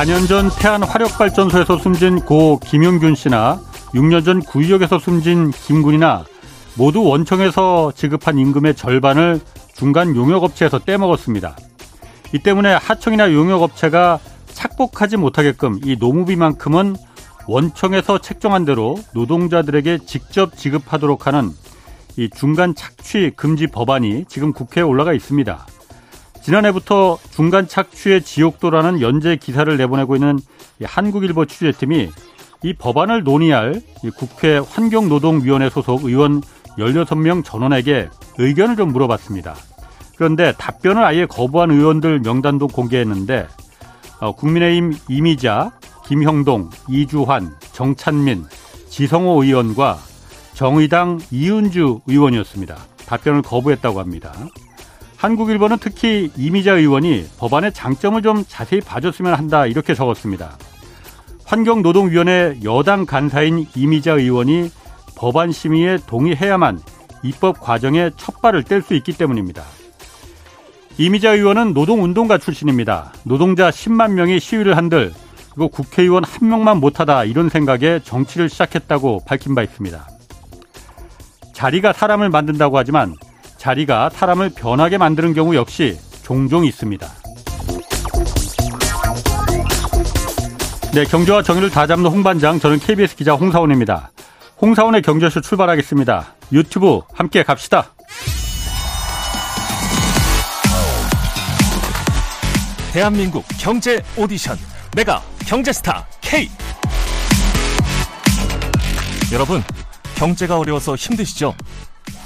4년 전 태안 화력발전소에서 숨진 고 김용균 씨나 6년 전 구의역에서 숨진 김군이나 모두 원청에서 지급한 임금의 절반을 중간 용역업체에서 떼먹었습니다. 이 때문에 하청이나 용역업체가 착복하지 못하게끔 이 노무비만큼은 원청에서 책정한 대로 노동자들에게 직접 지급하도록 하는 이 중간 착취 금지 법안이 지금 국회에 올라가 있습니다. 지난해부터 중간 착취의 지옥도라는 연재 기사를 내보내고 있는 한국일보 취재팀이 이 법안을 논의할 국회 환경노동위원회 소속 의원 16명 전원에게 의견을 좀 물어봤습니다. 그런데 답변을 아예 거부한 의원들 명단도 공개했는데 어, 국민의힘 이미자, 김형동, 이주환, 정찬민, 지성호 의원과 정의당 이은주 의원이었습니다. 답변을 거부했다고 합니다. 한국일보는 특히 이미자 의원이 법안의 장점을 좀 자세히 봐줬으면 한다 이렇게 적었습니다. 환경노동위원회 여당 간사인 이미자 의원이 법안 심의에 동의해야만 입법 과정에 첫 발을 뗄 수 있기 때문입니다. 이미자 의원은 노동운동가 출신입니다. 노동자 10만 명이 시위를 한들 이거 국회의원 한 명만 못하다 이런 생각에 정치를 시작했다고 밝힌 바 있습니다. 자리가 사람을 만든다고 하지만 자리가 사람을 변하게 만드는 경우 역시 종종 있습니다. 네, 경제와 정의를 다 잡는 홍반장, 저는 KBS 기자 홍사원입니다. 홍사원의 경제쇼 출발하겠습니다. 유튜브 함께 갑시다. 대한민국 경제 오디션 메가 경제스타 K 여러분 경제가 어려워서 힘드시죠?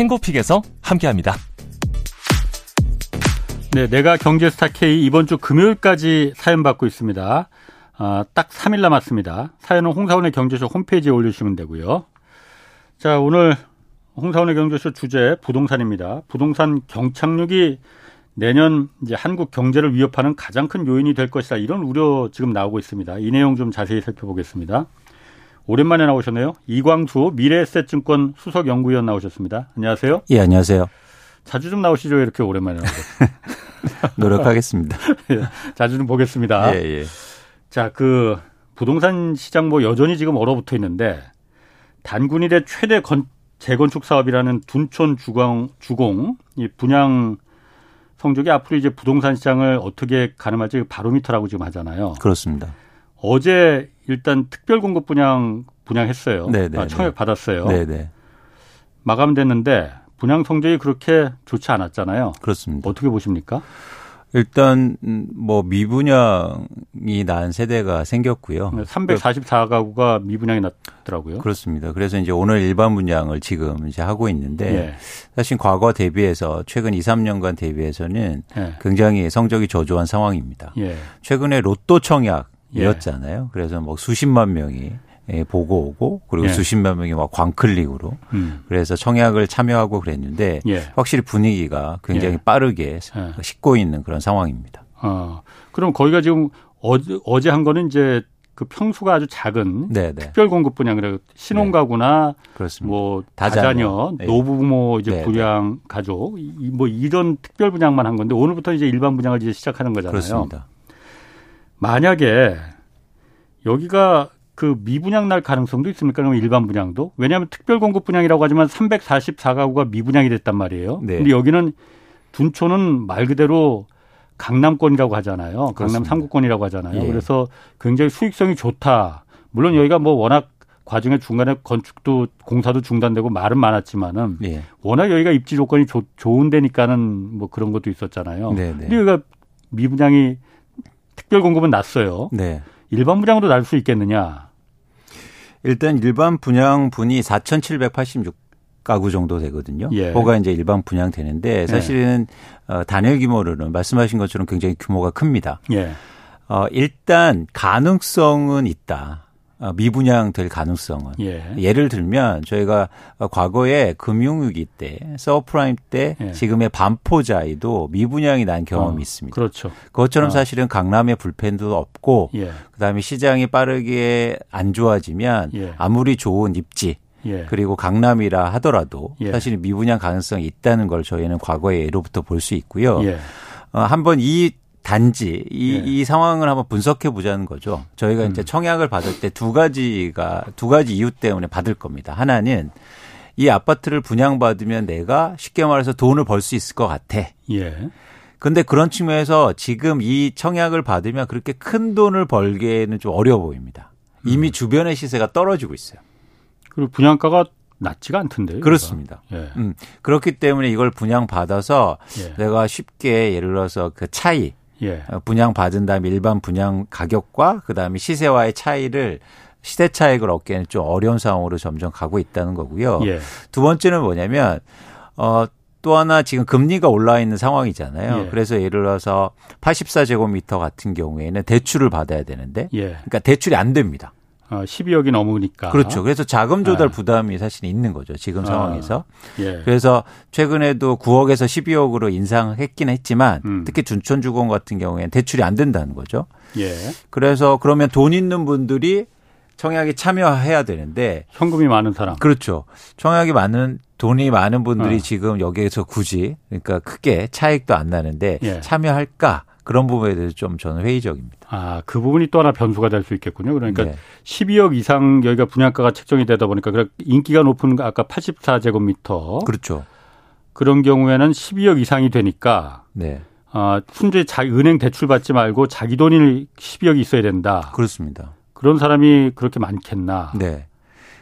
탱고픽에서 함께합니다. 네, 내가 경제스타 K 이번 주 금요일까지 사연 받고 있습니다. 아, 딱 3일 남았습니다. 사연은 홍사원의 경제쇼 홈페이지에 올려주시면 되고요. 자, 오늘 홍사원의 경제쇼 주제 부동산입니다. 부동산 경착륙이 내년 이제 한국 경제를 위협하는 가장 큰 요인이 될 것이다. 이런 우려 지금 나오고 있습니다. 이 내용 좀 자세히 살펴보겠습니다. 오랜만에 나오셨네요. 이광수 미래에셋증권 수석 연구위원 나오셨습니다. 안녕하세요. 예, 안녕하세요. 자주 좀 나오시죠. 이렇게 오랜만에 나오셨 노력하겠습니다. 예, 자주 좀 보겠습니다. 예, 예. 자, 그 부동산 시장 뭐 여전히 지금 얼어붙어 있는데 단군일의 최대 건, 재건축 사업이라는 둔촌 주공 주공 이 분양 성적이 앞으로 이제 부동산 시장을 어떻게 가늠할지 바로미터라고 지금 하잖아요. 그렇습니다. 어제 일단 특별 공급 분양 분양했어요. 네네. 네, 아, 청약 네. 받았어요. 네네. 네. 마감됐는데 분양 성적이 그렇게 좋지 않았잖아요. 그렇습니다. 어떻게 보십니까? 일단 뭐 미분양이 난 세대가 생겼고요. 344가구가 미분양이 났더라고요. 그렇습니다. 그래서 이제 오늘 일반 분양을 지금 이제 하고 있는데 예. 사실 과거 대비해서 최근 2, 3년간 대비해서는 예. 굉장히 성적이 저조한 상황입니다. 예. 최근에 로또 청약 이었잖아요. 그래서 뭐 수십만 명이 예, 보고 오고 그리고 예. 수십만 명이 막 광클릭으로 음. 그래서 청약을 참여하고 그랬는데 예. 확실히 분위기가 굉장히 예. 빠르게 예. 식고 있는 그런 상황입니다. 아, 그럼 거기가 지금 어제, 어제 한 거는 이제 그 평수가 아주 작은 네네. 네. 특별 공급 분양 그래 신혼가구나 네. 뭐 다자녀, 네. 노부모 이제 네네. 부양 가족 뭐 이런 특별 분양만 한 건데 오늘부터 이제 일반 분양을 이제 시작하는 거잖아요. 그렇습니다. 만약에 여기가 그 미분양 날 가능성도 있습니까? 그러면 일반 분양도? 왜냐하면 특별 공급 분양이라고 하지만 344가구가 미분양이 됐단 말이에요. 네. 근데 여기는 둔촌은 말 그대로 강남권이라고 하잖아요. 강남 상구권이라고 하잖아요. 예. 그래서 굉장히 수익성이 좋다. 물론 여기가 뭐 워낙 과정에 중간에 건축도 공사도 중단되고 말은 많았지만은 예. 워낙 여기가 입지 조건이 조, 좋은 데니까는 뭐 그런 것도 있었잖아요. 네네. 네. 근데 여기가 미분양이 특별 공급은 났어요. 네. 일반 분양도 날수 있겠느냐? 일단 일반 분양 분이 4,786 가구 정도 되거든요. 예. 그거가 이제 일반 분양 되는데 사실은 예. 어, 단일 규모로는 말씀하신 것처럼 굉장히 규모가 큽니다. 예. 어, 일단 가능성은 있다. 어, 미분양될 가능성은 예. 를 들면 저희가 과거에 금융위기 때 서브프라임 때 예. 지금의 반포자이도 미분양이 난 경험이 어, 있습니다. 그렇죠. 그것처럼 어. 사실은 강남의 불패도 없고 예. 그다음에 시장이 빠르게 안 좋아지면 예. 아무리 좋은 입지 예. 그리고 강남이라 하더라도 예. 사실 미분양 가능성이 있다는 걸 저희는 과거의 예로부터 볼 수 있고요. 어, 한번 이 단지 이, 예. 이 상황을 한번 분석해 보자는 거죠. 저희가 음. 이제 청약을 받을 때 두 가지가 두 가지 이유 때문에 받을 겁니다. 하나는 이 아파트를 분양받으면 내가 쉽게 말해서 돈을 벌 수 있을 것 같아. 예. 근데 그런 측면에서 지금 이 청약을 받으면 그렇게 큰 돈을 벌기에는 좀 어려워 보입니다. 이미 음. 주변의 시세가 떨어지고 있어요. 그리고 분양가가 낮지가 않던데요. 그렇습니다. 예. 음, 그렇기 때문에 이걸 분양 받아서 예. 내가 쉽게 예를 들어서 그 차이 예. 어, 분양 받은 다음에 일반 분양 가격과 그다음에 시세와의 차이를 시대 차익을 얻기에는 좀 어려운 상황으로 점점 가고 있다는 거고요. 예. 두 번째는 뭐냐면 어. 또 하나 지금 금리가 올라 있는 상황이잖아요. 예. 그래서 예를 들어서 84제곱미터 같은 경우에는 대출을 받아야 되는데, 예. 그러니까 대출이 안 됩니다. 어, 12억이 넘으니까. 그렇죠. 그래서 자금 조달 네. 부담이 사실 있는 거죠. 지금 아, 상황에서. 예. 그래서 최근에도 9억에서 12억으로 인상했긴 했지만 음. 특히 둔촌주공 같은 경우에는 대출이 안 된다는 거죠. 예. 그래서 그러면 돈 있는 분들이 청약에 참여해야 되는데 현금이 많은 사람. 그렇죠. 청약이 많은 돈이 많은 분들이 어. 지금 여기에서 굳이 그러니까 크게 차익도 안 나는데 예. 참여할까? 그런 부분에 대해서 좀 저는 회의적입니다. 아, 그 부분이 또 하나 변수가 될 수 있겠군요. 그러니까 네. 12억 이상 여기가 분양가가 책정이 되다 보니까 인기가 높은 아까 84제곱미터. 그렇죠. 그런 경우에는 12억 이상이 되니까 네. 아, 순전히 자 은행 대출 받지 말고 자기 돈이 12억이 있어야 된다. 그렇습니다. 그런 사람이 그렇게 많겠나. 네.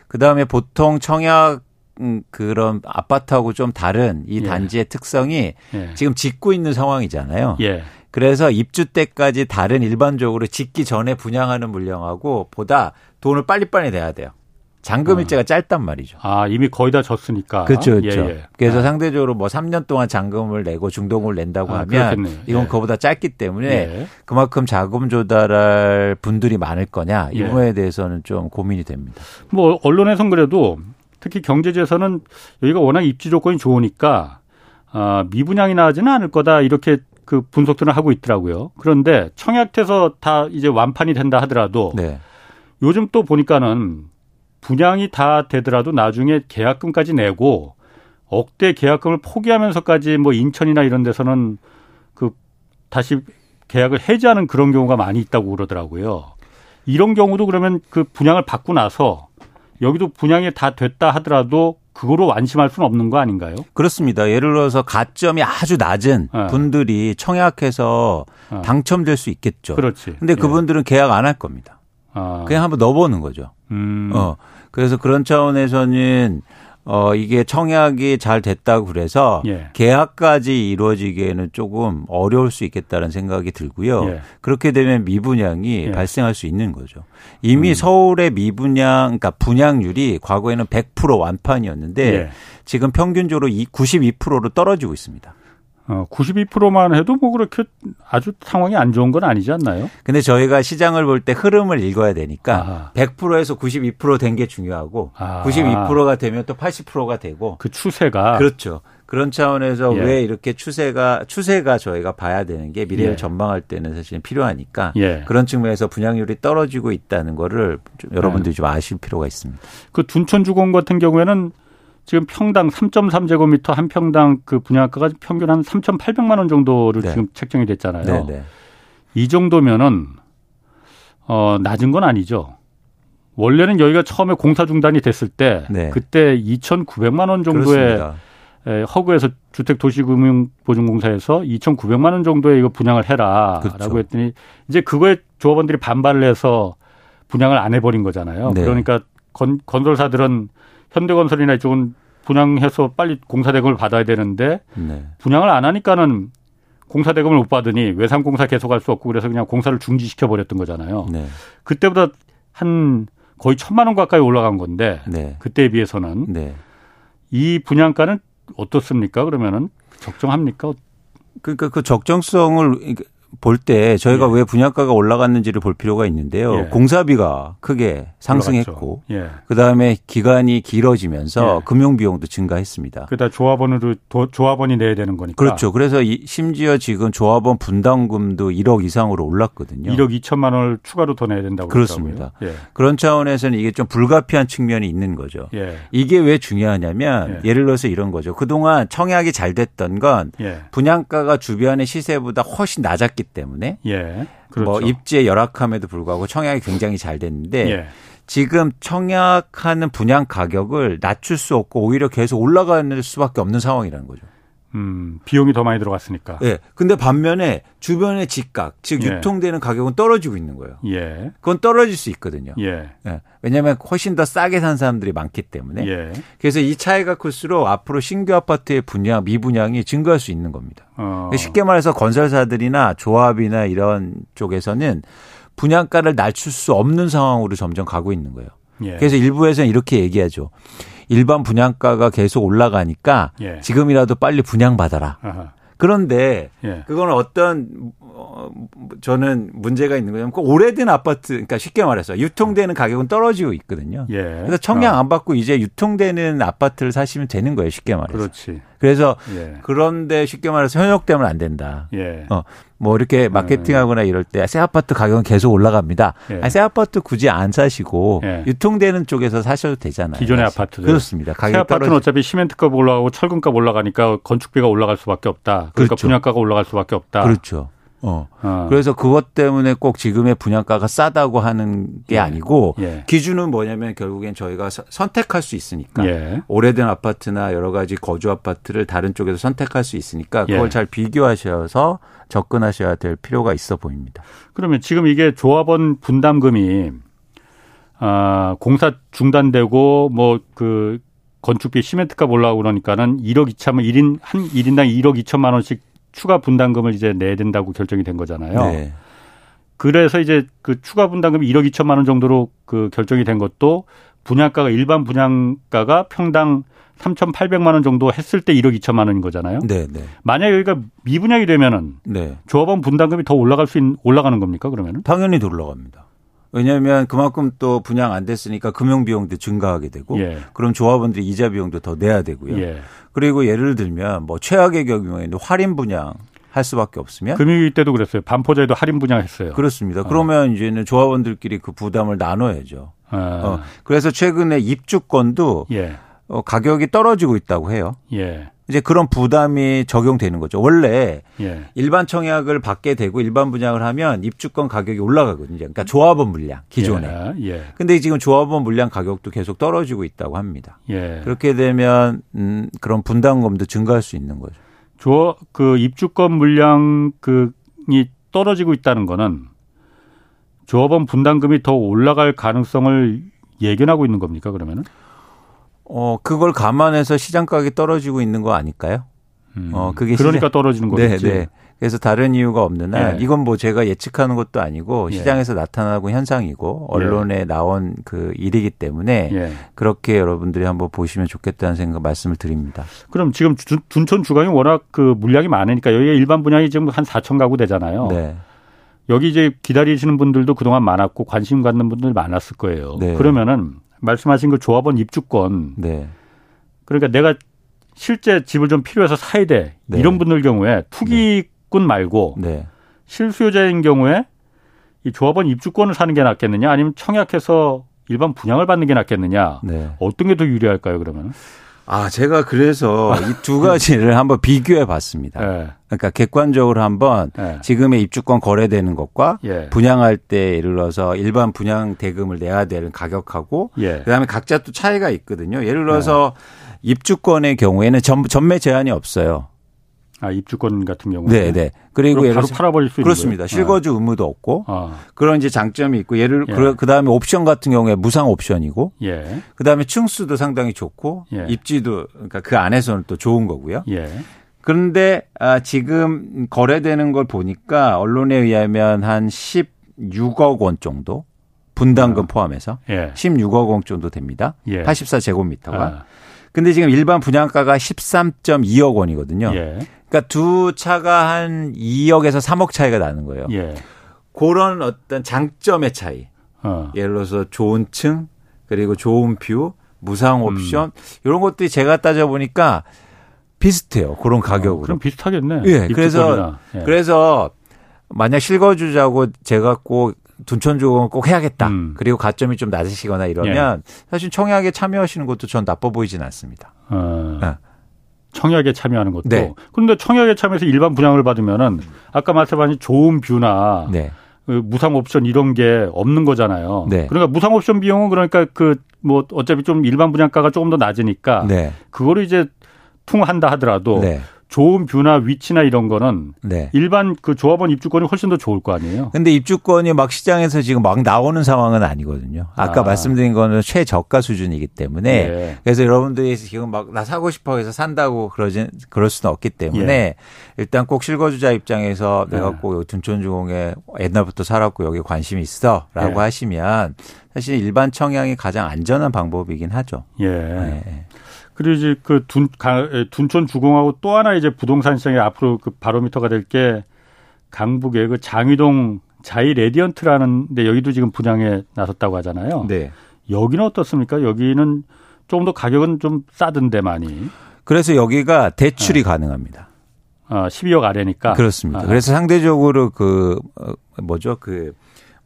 그 다음에 보통 청약 음, 그런 아파트하고 좀 다른 이 예. 단지의 특성이 예. 지금 짓고 있는 상황이잖아요. 예. 그래서 입주 때까지 다른 일반적으로 짓기 전에 분양하는 물량하고 보다 돈을 빨리빨리 내야 돼요. 잔금 아. 일제가 어. 짧단 말이죠. 아, 이미 거의 다 졌으니까. 그렇죠. 그렇죠. 예, 예. 그래서 아. 상대적으로 뭐 3년 동안 잔금을 내고 중도금을 낸다고 아, 하면 그렇겠네요. 이건 예. 그보다 짧기 때문에 예. 그만큼 자금 조달할 분들이 많을 거냐 이 예. 부분에 대해서는 좀 고민이 됩니다. 뭐 언론에선 그래도 특히 경제지에서는 여기가 워낙 입지 조건이 좋으니까 아, 미분양이 나지는 않을 거다 이렇게 그 분석들을 하고 있더라고요. 그런데 청약돼서 다 이제 완판이 된다 하더라도 네. 요즘 또 보니까는 분양이 다 되더라도 나중에 계약금까지 내고 억대 계약금을 포기하면서까지 뭐 인천이나 이런 데서는 그 다시 계약을 해지하는 그런 경우가 많이 있다고 그러더라고요. 이런 경우도 그러면 그 분양을 받고 나서 여기도 분양이 다 됐다 하더라도 그거로 완심할 수는 없는 거 아닌가요? 그렇습니다. 예를 들어서 가점이 아주 낮은 네. 분들이 청약해서 네. 당첨될 수 있겠죠. 그렇지. 근데 예. 그분들은 네. 계약 안 할 겁니다. 아. 그냥 한번 넣어보는 거죠. 음. 어. 그래서 그런 차원에서는 어, 이게 청약이 잘 됐다고 그래서 예. 계약까지 이루어지기에는 조금 어려울 수 있겠다는 생각이 들고요. 예. 그렇게 되면 미분양이 예. 발생할 수 있는 거죠. 이미 음. 서울의 미분양, 그러니까 분양률이 과거에는 100% 완판이었는데 예. 지금 평균적으로 92%로 떨어지고 있습니다. 어, 92%만 해도 뭐 그렇게 아주 상황이 안 좋은 건 아니지 않나요? 근데 저희가 시장을 볼 때 흐름을 읽어야 되니까 아. 100%에서 92%된 게 중요하고 아. 92%가 되면 또 80%가 되고 그 추세가 그렇죠. 그런 차원에서 예. 왜 이렇게 추세가 추세가 저희가 봐야 되는 게 미래를 예. 전망할 때는 사실 필요하니까 예. 그런 측면에서 분양률이 떨어지고 있다는 거를 좀 여러분들이 예. 좀 아실 필요가 있습니다. 그 둔촌주공 같은 경우에는 지금 평당 3.3제곱미터 한 평당 그 분양가가 평균 한 3,800만 원 정도를 네. 지금 책정이 됐잖아요. 네, 네. 이 정도면은 어 낮은 건 아니죠. 원래는 여기가 처음에 공사 중단이 됐을 때 네. 그때 2,900만 원 정도의 에, 허그에서 주택도시금융보증공사에서 2,900만 원 정도의 이거 분양을 해라라고 그렇죠. 했더니 이제 그거에 조합원들이 반발을 해서 분양을 안 해버린 거잖아요. 네. 그러니까 건, 건설사들은 현대건설이나 이쪽은 분양해서 빨리 공사 대금을 받아야 되는데 네. 분양을 안 하니까는 공사 대금을 못 받으니 외상 공사 계속할 수 없고 그래서 그냥 공사를 중지시켜 버렸던 거잖아요. 네. 그때보다 한 거의 천만 원 가까이 올라간 건데 네. 그때에 비해서는 네. 이 분양가는 어떻습니까? 그러면은 적정합니까? 그러니까 그 적정성을 볼 때 저희가 예. 왜 분양가가 올라갔는지를 볼 필요가 있는데요. 예. 공사비가 크게 상승했고 예. 그다음에 기간이 길어지면서 예. 금융 비용도 증가했습니다. 그다 조합원으로 조합원이 내야 되는 거니까. 그렇죠. 그래서 이, 심지어 지금 조합원 분담금도 1억 이상으로 올랐거든요. 1억 2천만 원을 추가로 더 내야 된다고 그렇습니다. 예. 그런 차원에서는 이게 좀 불가피한 측면이 있는 거죠. 예. 이게 왜 중요하냐면 예. 를 들어서 이런 거죠. 그동안 청약이 잘 됐던 건 분양가가 주변의 시세보다 훨씬 낮았기 때문에 예. 그렇죠. 뭐 입지의 열악함에도 불구하고 청약이 굉장히 잘 됐는데 예. 지금 청약하는 분양 가격을 낮출 수 없고 오히려 계속 올라가는 수밖에 없는 상황이라는 거죠. 음, 비용이 더 많이 들어갔으니까. 예. 근데 반면에 주변의 집값, 즉 예. 유통되는 가격은 떨어지고 있는 거예요. 예. 그건 떨어질 수 있거든요. 예. 예. 왜냐하면 훨씬 더 싸게 산 사람들이 많기 때문에. 예. 그래서 이 차이가 클수록 앞으로 신규 아파트의 분양, 미분양이 증가할 수 있는 겁니다. 어. 쉽게 말해서 건설사들이나 조합이나 이런 쪽에서는 분양가를 낮출 수 없는 상황으로 점점 가고 있는 거예요. 예. 그래서 일부에서는 이렇게 얘기하죠. 일반 분양가가 계속 올라가니까 예. 지금이라도 빨리 분양받아라. 아하. 그런데 예. 그거는 어떤 어, 저는 문제가 있는 거냐면 그 오래된 아파트 그러니까 쉽게 말해서 유통되는 가격은 떨어지고 있거든요. 예. 그래서 청약 어. 안 받고 이제 유통되는 아파트를 사시면 되는 거예요. 쉽게 말해서. 그렇지. 그래서 예. 그런데 쉽게 말해서 현역되면 안 된다. 예. 어, 뭐 이렇게 마케팅하거나 이럴 때 새 아파트 가격은 계속 올라갑니다. 예. 아니, 새 아파트 굳이 안 사시고 예. 유통되는 쪽에서 사셔도 되잖아요. 기존의 아파트들. 그렇습니다. 새 아파트는 떨어지... 어차피 시멘트값 올라가고 철근값 올라가니까 건축비가 올라갈 수밖에 없다. 그러니까 그렇죠. 분양가가 올라갈 수밖에 없다. 그렇죠. 어. 어. 그래서 그것 때문에 꼭 지금의 분양가가 싸다고 하는 게 예. 아니고 예. 기준은 뭐냐면 결국엔 저희가 선택할 수 있으니까 예. 오래된 아파트나 여러 가지 거주 아파트를 다른 쪽에서 선택할 수 있으니까 그걸 예. 잘 비교하셔서 접근하셔야 될 필요가 있어 보입니다. 그러면 지금 이게 조합원 분담금이 아, 공사 중단되고 뭐그 건축비 시멘트값 올라오고 그러니까는 1억 2천만 1인 한 1인당 1억 2천만 원씩 추가 분담금을 이제 내야 된다고 결정이 된 거잖아요. 네. 그래서 이제 그 추가 분담금이 1억 2천만 원 정도로 그 결정이 된 것도 분양가가 일반 분양가가 평당 3,800만 원 정도 했을 때 1억 2천만 원인 거잖아요. 네, 네. 만약 여기가 미분양이 되면은 네. 조합원 분담금이 더 올라갈 수 있는 올라가는 겁니까 그러면은? 당연히 더 올라갑니다. 왜냐하면 그만큼 또 분양 안 됐으니까 금융 비용도 증가하게 되고 예. 그럼 조합원들이 이자 비용도 더 내야 되고요. 예. 그리고 예를 들면 뭐 최악의 경우에는 할인 분양 할 수밖에 없으면 금융위 때도 그랬어요. 반포자에도 할인 분양했어요. 그렇습니다. 어. 그러면 이제는 조합원들끼리 그 부담을 나눠야죠. 아. 어. 그래서 최근에 입주권도 예. 어, 가격이 떨어지고 있다고 해요. 예. 이제 그런 부담이 적용되는 거죠. 원래 예. 일반 청약을 받게 되고 일반 분양을 하면 입주권 가격이 올라가거든요. 그러니까 조합원 물량 기존에. 예. 예. 근데 지금 조합원 물량 가격도 계속 떨어지고 있다고 합니다. 예. 그렇게 되면 음 그런 분담금도 증가할 수 있는 거죠. 조 그 입주권 물량 그이 떨어지고 있다는 거는 조합원 분담금이 더 올라갈 가능성을 예견하고 있는 겁니까 그러면은? 어, 그걸 감안해서 시장 가격이 떨어지고 있는 거 아닐까요? 음. 어, 그게 그러니까 시장... 떨어지는 거겠지. 네, 네. 그래서 다른 이유가 없는 한 네. 이건 뭐 제가 예측하는 것도 아니고 예. 시장에서 네. 나타나고 현상이고 언론에 예. 나온 그 일이기 때문에 예. 그렇게 여러분들이 한번 보시면 좋겠다는 생각 말씀을 드립니다. 그럼 지금 둔촌 주거이 워낙 그 물량이 많으니까 여기에 일반 분양이 지금 한 4천 가구 되잖아요. 네. 여기 이제 기다리시는 분들도 그동안 많았고 관심 갖는 분들 많았을 거예요. 네. 그러면은 말씀하신 그 조합원 입주권. 네. 그러니까 내가 실제 집을 좀 필요해서 사야 돼. 네. 이런 분들 경우에 투기꾼 네. 말고 네. 실수요자인 경우에 이 조합원 입주권을 사는 게 낫겠느냐 아니면 청약해서 일반 분양을 받는 게 낫겠느냐. 네. 어떤 게 더 유리할까요, 그러면? 아, 제가 그래서 이 두 가지를 한번 비교해 봤습니다. 네. 그러니까 객관적으로 한번 네. 지금의 입주권 거래되는 것과 예. 분양할 때 예를 들어서 일반 분양 대금을 내야 되는 가격하고 예. 그다음에 각자 또 차이가 있거든요. 예를 들어서 네. 입주권의 경우에는 전, 전매 제한이 없어요. 아 입주권 같은 경우는 네, 네. 그리고 예를 바로 팔아버릴 수 그렇습니다. 있는 실거주 의무도 없고 아. 그런 이제 장점이 있고 예를 예. 그 다음에 옵션 같은 경우에 무상 옵션이고 예. 그 다음에 층수도 상당히 좋고 예. 입지도 그러니까 그 안에서는 또 좋은 거고요. 예. 그런데 아, 지금 거래되는 걸 보니까 언론에 의하면 한 16억 원 정도 분담금 아. 포함해서 예. 16억 원 정도 됩니다. 예. 84제곱미터가. 아. 근데 지금 일반 분양가가 13.2억 원이거든요. 예. 그러니까 두 차가 한 2억에서 3억 차이가 나는 거예요. 예. 그런 어떤 장점의 차이. 어. 예를 들어서 좋은 층 그리고 좋은 뷰, 무상 옵션 음. 이런 것들이 제가 따져 보니까 비슷해요. 그런 어, 가격으로. 어, 그럼 비슷하겠네. 예. 그래서 예. 그래서 만약 실거주자고 제가 꼭 둔촌주공을 꼭 해야겠다. 음. 그리고 가점이 좀 낮으시거나 이러면 예. 사실 청약에 참여하시는 것도 전 나빠 보이진 않습니다. 어. 네. 청약에 참여하는 것도. 네. 그런데 청약에 참여해서 일반 분양을 받으면은 아까 말씀하신 좋은 뷰나 네. 그 무상 옵션 이런 게 없는 거잖아요. 네. 그러니까 무상 옵션 비용은 그러니까 그 뭐 어차피 좀 일반 분양가가 조금 더 낮으니까 네. 그거를 이제 통한다 하더라도 네. 좋은 뷰나 위치나 이런 거는 네. 일반 그 조합원 입주권이 훨씬 더 좋을 거 아니에요. 근데 입주권이 막 시장에서 지금 막 나오는 상황은 아니거든요. 아까 아. 말씀드린 거는 최저가 수준이기 때문에 네. 그래서 여러분들이 지금 막 나 사고 싶어 해서 산다고 그러진 그럴 수는 없기 때문에 예. 일단 꼭 실거주자 입장에서 네. 내가 꼭 둔촌주공에 옛날부터 살았고 여기 관심이 있어라고 예. 하시면 사실 일반 청약이 가장 안전한 방법이긴 하죠. 예. 네. 그리고 이제 그 둔, 둔촌 주공하고 또 하나 이제 부동산 시장의 앞으로 그 바로미터가 될 게 강북의 그 장위동 자이 레디언트라는 데 여기도 지금 분양에 나섰다고 하잖아요. 네. 여기는 어떻습니까? 여기는 조금 더 가격은 좀 싸던데 많이. 그래서 여기가 대출이 네. 가능합니다. 아, 12억 아래니까. 그렇습니다. 아. 그래서 상대적으로 그 어, 뭐죠? 그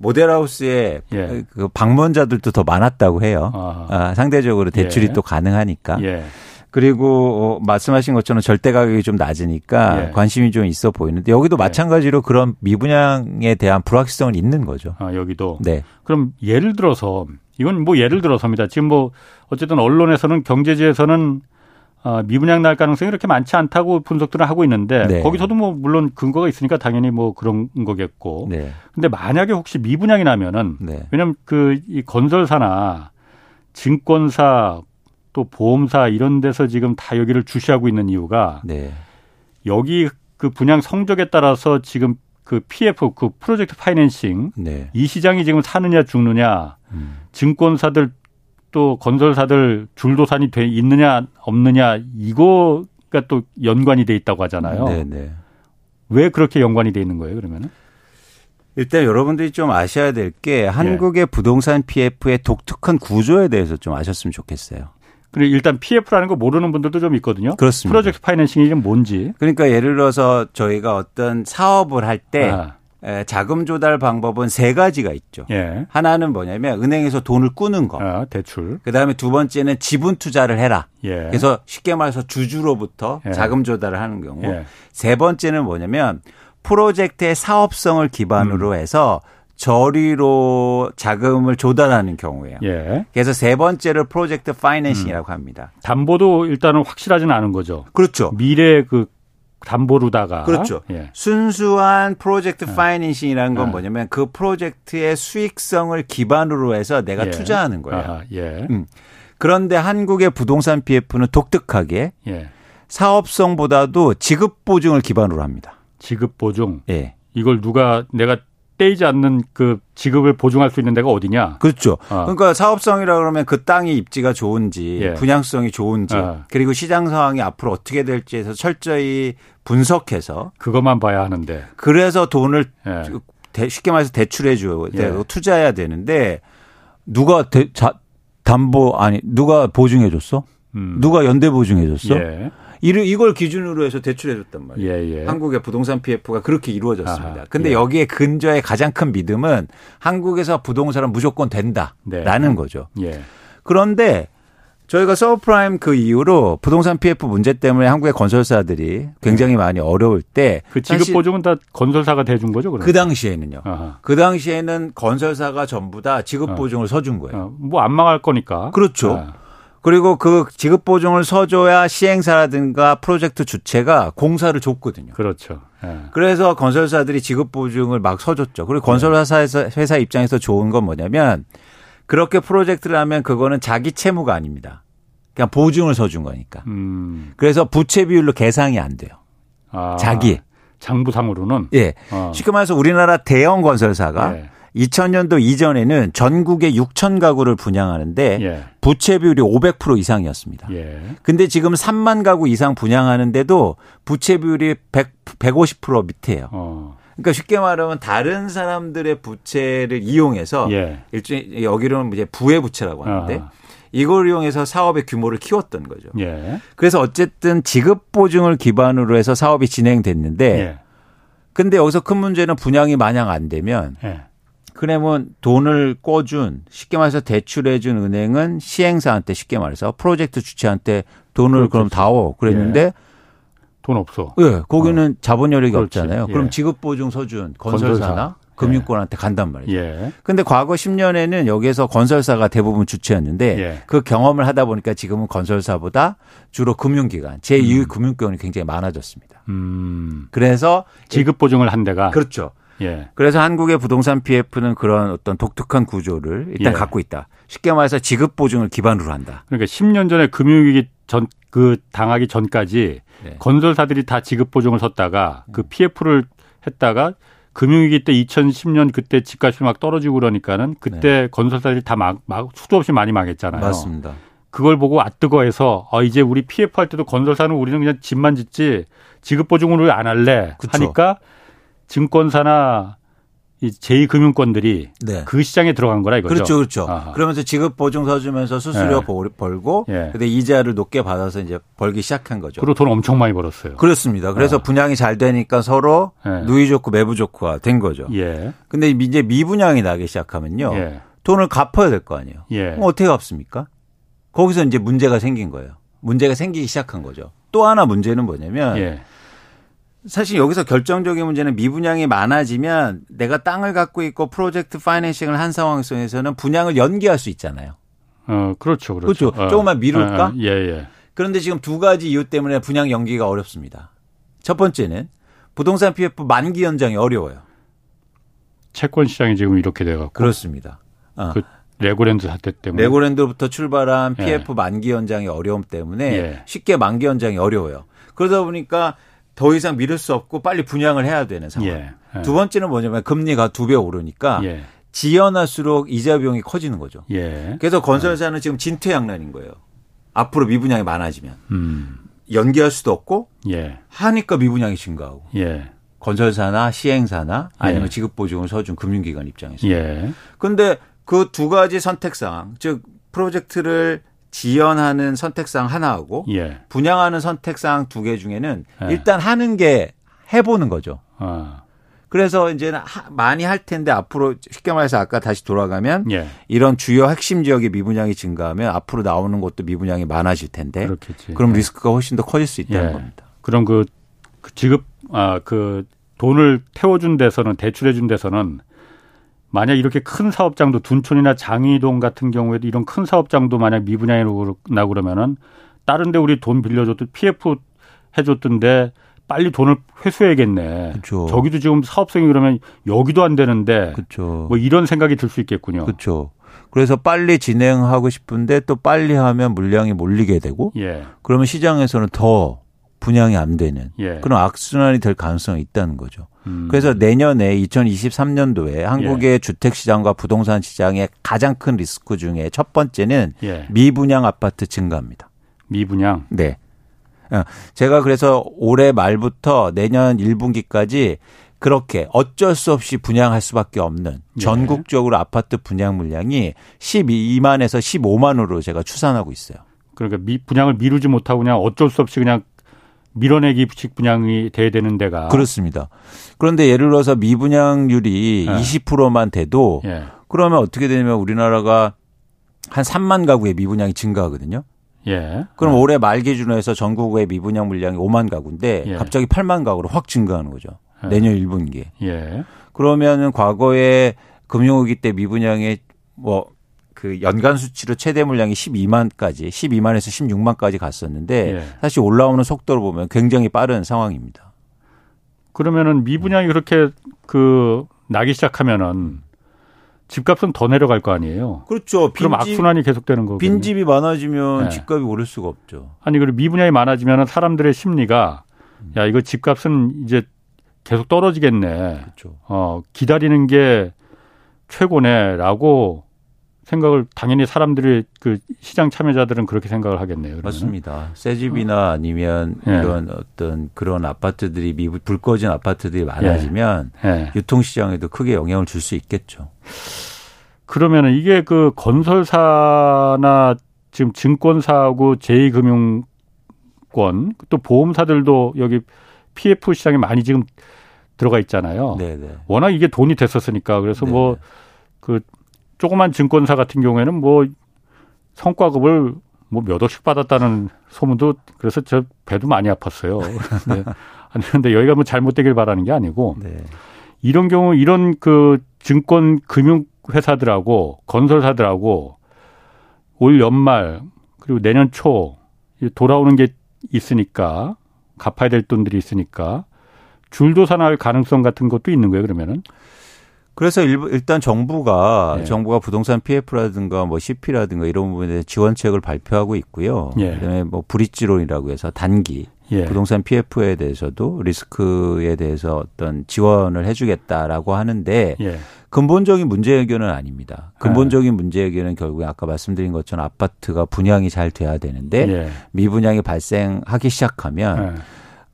모델하우스에 예. 그 방문자들도 더 많았다고 해요. 아, 상대적으로 대출이 예. 또 가능하니까. 예. 그리고 어, 말씀하신 것처럼 절대 가격이 좀 낮으니까 예. 관심이 좀 있어 보이는데 여기도 예. 마찬가지로 그런 미분양에 대한 불확실성은 있는 거죠. 아, 여기도. 네. 그럼 예를 들어서 이건 뭐 예를 들어서입니다. 지금 뭐 어쨌든 언론에서는 경제지에서는 어, 미분양 날 가능성이 그렇게 많지 않다고 분석들을 하고 있는데 네. 거기서도 뭐 물론 근거가 있으니까 당연히 뭐 그런 거겠고. 네. 근데 만약에 혹시 미분양이 나면은 네. 왜냐면 그 이 건설사나 증권사 또 보험사 이런 데서 지금 다 여기를 주시하고 있는 이유가 네. 여기 그 분양 성적에 따라서 지금 그 PF 그 프로젝트 파이낸싱 네. 이 시장이 지금 사느냐 죽느냐 음. 증권사들 또 건설사들 줄도산이 돼 있느냐 없느냐 이거가 또 연관이 돼 있다고 하잖아요. 네네. 네. 왜 그렇게 연관이 돼 있는 거예요, 그러면은? 일단 여러분들이 좀 아셔야 될게 예. 한국의 예. 부동산 PF의 독특한 구조에 대해서 좀 아셨으면 좋겠어요. 그리고 일단 PF라는 거 모르는 분들도 좀 있거든요. 그렇습니다. 프로젝트 파이낸싱이 좀 뭔지. 그러니까 예를 들어서 저희가 어떤 사업을 할때 아. 자금 조달 방법은 세 가지가 있죠. 예. 하나는 뭐냐면 은행에서 돈을 꾸는 거. 아, 대출. 그다음에 두 번째는 지분 투자를 해라. 예. 그래서 쉽게 말해서 주주로부터 예. 자금 조달을 하는 경우. 예. 세 번째는 뭐냐면 프로젝트의 사업성을 기반으로 음. 해서 저리로 자금을 조달하는 경우예요. 예. 그래서 세 번째를 프로젝트 파이낸싱이라고 음. 합니다. 담보도 일단은 확실하지는 않은 거죠. 그렇죠. 미래 그 담보로다가 그렇죠. 예. 순수한 프로젝트 예. 파이낸싱이라는 건 예. 뭐냐면 그 프로젝트의 수익성을 기반으로 해서 내가 예. 투자하는 거예요. 예. 음. 그런데 한국의 부동산 PF는 독특하게 예. 사업성보다도 지급 보증을 기반으로 합니다. 지급 보증. 예. 이걸 누가 내가 떼이지 않는 그 지급을 보증할 수 있는 데가 어디냐? 그렇죠. 어. 그러니까 사업성이라 그러면 그 땅이 입지가 좋은지, 예. 분양성이 좋은지, 어. 그리고 시장 상황이 앞으로 어떻게 될지에서 철저히 분석해서 그것만 봐야 하는데. 그래서 돈을 예. 쉽게 말해서 대출해 줘야 예. 투자해야 되는데 누가 대, 자, 담보 아니 누가 보증해 줬어? 음. 누가 연대 보증해 줬어? 예. 이걸 기준으로 해서 대출해 줬단 말이에요. 예, 예. 한국의 부동산 PF가 그렇게 이루어졌습니다. 아하, 근데 예. 여기에 근저의 가장 큰 믿음은 한국에서 부동산은 무조건 된다라는 네. 거죠. 예. 그런데 저희가 서브프라임 그 이후로 부동산 PF 문제 때문에 한국의 건설사들이 굉장히 많이 어려울 때 그 지급 보증은 다 건설사가 대준 거죠, 그러면? 그 당시에는요. 아하. 그 당시에는 건설사가 전부 다 지급 어. 보증을 어. 서준 거예요. 어. 뭐안 망할 거니까. 그렇죠. 아. 그리고 그 지급 보증을 서줘야 시행사라든가 프로젝트 주체가 공사를 줬거든요. 그렇죠. 예. 그래서 건설사들이 지급 보증을 막 서줬죠. 그리고 건설회사에서 회사 입장에서 좋은 건 뭐냐면 그렇게 프로젝트를 하면 그거는 자기 채무가 아닙니다. 그냥 보증을 서준 거니까. 음. 그래서 부채 비율로 계상이 안 돼요. 아, 자기 장부상으로는 예. 어. 쉽게 말해서 우리나라 대형 건설사가 예. 2000년도 이전에는 전국에 6천 가구를 분양하는데 예. 부채 비율이 500% 이상이었습니다. 예. 근데 지금 3만 가구 이상 분양하는데도 부채 비율이 100, 150% 밑에요. 어. 그러니까 쉽게 말하면 다른 사람들의 부채를 이용해서 예. 일종의 여기로는 이제 부의 부채라고 하는데 어. 이걸 이용해서 사업의 규모를 키웠던 거죠. 예. 그래서 어쨌든 지급 보증을 기반으로 해서 사업이 진행됐는데 예. 근데 여기서 큰 문제는 분양이 마냥 안 되면 예. 그러면 돈을 꿔준 쉽게 말해서 대출해준 은행은 시행사한테 쉽게 말해서 프로젝트 주체한테 돈을 그럼 다오 그랬는데 예. 돈 없어. 예, 네, 거기는 어. 자본 여력이 그렇지. 없잖아요. 예. 그럼 지급 보증 서준 건설사나 건설사. 금융권한테 간단 말이죠. 예. 근데 과거 10년에는 여기에서 건설사가 대부분 주체였는데 예. 그 경험을 하다 보니까 지금은 건설사보다 주로 금융기관, 제2의 음. 금융권이 굉장히 많아졌습니다. 음. 그래서 지급 보증을 한 데가 그렇죠. 예. 그래서 한국의 부동산 PF는 그런 어떤 독특한 구조를 일단 예. 갖고 있다. 쉽게 말해서 지급 보증을 기반으로 한다. 그러니까 10년 전에 금융위기 전 그 당하기 전까지 네. 건설사들이 다 지급 보증을 섰다가 그 PF를 했다가 금융위기 때 2010년 그때 집값이 막 떨어지고 그러니까는 그때 네. 건설사들이 다 막 막 수도 없이 많이 망했잖아요. 맞습니다. 그걸 보고 아뜨거해서 어 이제 우리 PF 할 때도 건설사는 우리는 그냥 집만 짓지 지급 보증을 왜안 할래 그쵸. 하니까 증권사나 이 제2금융권들이 네. 그 시장에 들어간 거라 이거죠. 그렇죠, 그렇죠. 아하. 그러면서 지급 보증 서주면서 수수료 네. 벌고, 예. 근데 이자를 높게 받아서 이제 벌기 시작한 거죠. 그리고 돈 엄청 많이 벌었어요. 그렇습니다. 그래서 아. 분양이 잘 되니까 서로 예. 누이 좋고 매부 좋고가 된 거죠. 예. 근데 이제 미분양이 나기 시작하면요, 예. 돈을 갚아야 될 거 아니에요. 예. 그럼 어떻게 갚습니까? 거기서 이제 문제가 생긴 거예요. 문제가 생기기 시작한 거죠. 또 하나 문제는 뭐냐면. 예. 사실 여기서 결정적인 문제는 미분양이 많아지면 내가 땅을 갖고 있고 프로젝트 파이낸싱을 한 상황 속에서는 분양을 연기할 수 있잖아요. 어, 그렇죠. 그렇죠. 그렇죠. 어. 조금만 미룰까? 어, 예, 예. 그런데 지금 두 가지 이유 때문에 분양 연기가 어렵습니다. 첫 번째는 부동산 PF 만기 연장이 어려워요. 채권 시장이 지금 이렇게 돼 갖고 그렇습니다. 어. 그 레고랜드 사태 때문에 레고랜드부터 출발한 PF 예. 만기 연장의 어려움 때문에 예. 쉽게 만기 연장이 어려워요. 그러다 보니까 더 이상 미룰 수 없고 빨리 분양을 해야 되는 상황. 예. 예. 두 번째는 뭐냐면 금리가 두 배 오르니까 예. 지연할수록 이자 비용이 커지는 거죠. 예. 그래서 건설사는 지금 진퇴양난인 거예요. 앞으로 미분양이 많아지면 음. 연기할 수도 없고 예. 하니까 미분양이 증가하고. 예. 건설사나 시행사나 아니면 예. 지급보증을 서준 금융기관 입장에서. 그런데 그 두 가지 선택상 즉 프로젝트를 지연하는 선택상 하나하고 예. 분양하는 선택상 두 개 중에는 예. 일단 하는 게 해보는 거죠. 아. 그래서 이제는 많이 할 텐데 앞으로 쉽게 말해서 아까 다시 돌아가면 예. 이런 주요 핵심 지역의 미분양이 증가하면 앞으로 나오는 것도 미분양이 많아질 텐데 그렇겠지. 그럼 예. 리스크가 훨씬 더 커질 수 있다는 예. 겁니다. 그럼 그, 그 지급 아그 돈을 태워준 데서는 대출해준 데서는 만약 이렇게 큰 사업장도 둔촌이나 장이동 같은 경우에도 이런 큰 사업장도 만약 미분양이 나고 그러면은 다른 데 우리 돈 빌려줬던 PF 해줬던데 빨리 돈을 회수해야겠네. 그쵸. 저기도 지금 사업성이 그러면 여기도 안 되는데 그쵸. 뭐 이런 생각이 들 수 있겠군요. 그렇죠. 그래서 빨리 진행하고 싶은데 또 빨리 하면 물량이 몰리게 되고 예. 그러면 시장에서는 더 분양이 안 되는 예. 그런 악순환이 될 가능성이 있다는 거죠. 음. 그래서 내년에 2023년도에 한국의 예. 주택 시장과 부동산 시장의 가장 큰 리스크 중에 첫 번째는 예. 미분양 아파트 증가입니다. 미분양? 네. 어, 제가 그래서 올해 말부터 내년 1분기까지 그렇게 어쩔 수 없이 분양할 수밖에 없는 예. 전국적으로 아파트 분양 물량이 12만에서 15만으로 제가 추산하고 있어요. 그러니까 미, 분양을 미루지 못하고 그냥 어쩔 수 없이 그냥 밀어내기 부칙 분양이 돼야 되는 데가 그렇습니다. 그런데 예를 들어서 미분양률이 네. 20%만 돼도 예. 그러면 어떻게 되냐면 우리나라가 한 3만 가구의 미분양이 증가하거든요. 예. 그럼 네. 올해 말 기준으로 해서 전국의 미분양 물량이 5만 가구인데 예. 갑자기 8만 가구로 확 증가하는 거죠. 예. 내년 1분기에. 예. 그러면은 과거에 금융위기 때 미분양의 뭐 그 연간 수치로 최대 물량이 12만까지 12만에서 16만까지 갔었는데 예. 사실 올라오는 속도를 보면 굉장히 빠른 상황입니다. 그러면은 미분양이 그렇게 그 나기 시작하면은 집값은 더 내려갈 거 아니에요. 그렇죠. 빈집, 그럼 악순환이 계속되는 거고. 빈집이 많아지면 네. 집값이 오를 수가 없죠. 아니 그리고 미분양이 많아지면 사람들의 심리가 음. 야 이거 집값은 이제 계속 떨어지겠네. 그렇죠. 어 기다리는 게 최고네라고 생각을 당연히 사람들이 그 시장 참여자들은 그렇게 생각을 하겠네요. 그러면. 맞습니다. 새 집이나 아니면 네. 이런 어떤 그런 아파트들이 미불 꺼진 아파트들이 많아지면 네. 유통 시장에도 크게 영향을 줄 수 있겠죠. 그러면은 이게 그 건설사나 지금 증권사하고 제2금융권 또 보험사들도 여기 PF 시장에 많이 지금 들어가 있잖아요. 네네. 워낙 이게 돈이 됐었으니까 그래서 뭐 그 조그만 증권사 같은 경우에는 뭐 성과급을 뭐 몇 억씩 받았다는 소문도 그래서 저 배도 많이 아팠어요. 네. 근데 여기가 뭐 잘못되길 바라는 게 아니고 네. 이런 경우 이런 그 증권 금융 회사들하고 건설사들하고 올 연말 그리고 내년 초 돌아오는 게 있으니까 갚아야 될 돈들이 있으니까 줄도산할 가능성 같은 것도 있는 거예요 그러면은 그래서 일단 정부가 예. 정부가 부동산 PF라든가 뭐 CP라든가 이런 부분에 지원책을 발표하고 있고요. 예. 그다음에 뭐 브릿지론이라고 해서 단기 예. 부동산 PF에 대해서도 리스크에 대해서 어떤 지원을 해주겠다라고 하는데 예. 근본적인 문제 해결은 아닙니다. 근본적인 문제 해결은 결국에 아까 말씀드린 것처럼 아파트가 분양이 잘 돼야 되는데 예. 미분양이 발생하기 시작하면 예.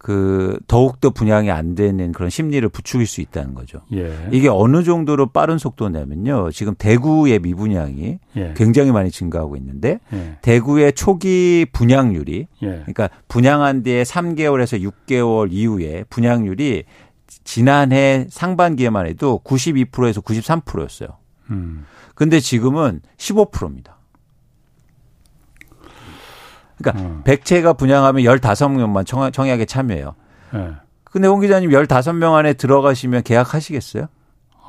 그 더욱더 분양이 안 되는 그런 심리를 부추길 수 있다는 거죠. 예. 이게 어느 정도로 빠른 속도냐면요. 지금 대구의 미분양이 예. 굉장히 많이 증가하고 있는데 예. 대구의 초기 분양률이 예. 그러니까 분양한 뒤에 3개월에서 6개월 이후에 분양률이 지난해 상반기에만 해도 92%에서 93%였어요. 음. 근데 지금은 15%입니다. 그러니까 음. 100채가 분양하면 15명만 청약, 청약에 참여해요. 네. 근데 홍 기자님 15명 안에 들어가시면 계약하시겠어요?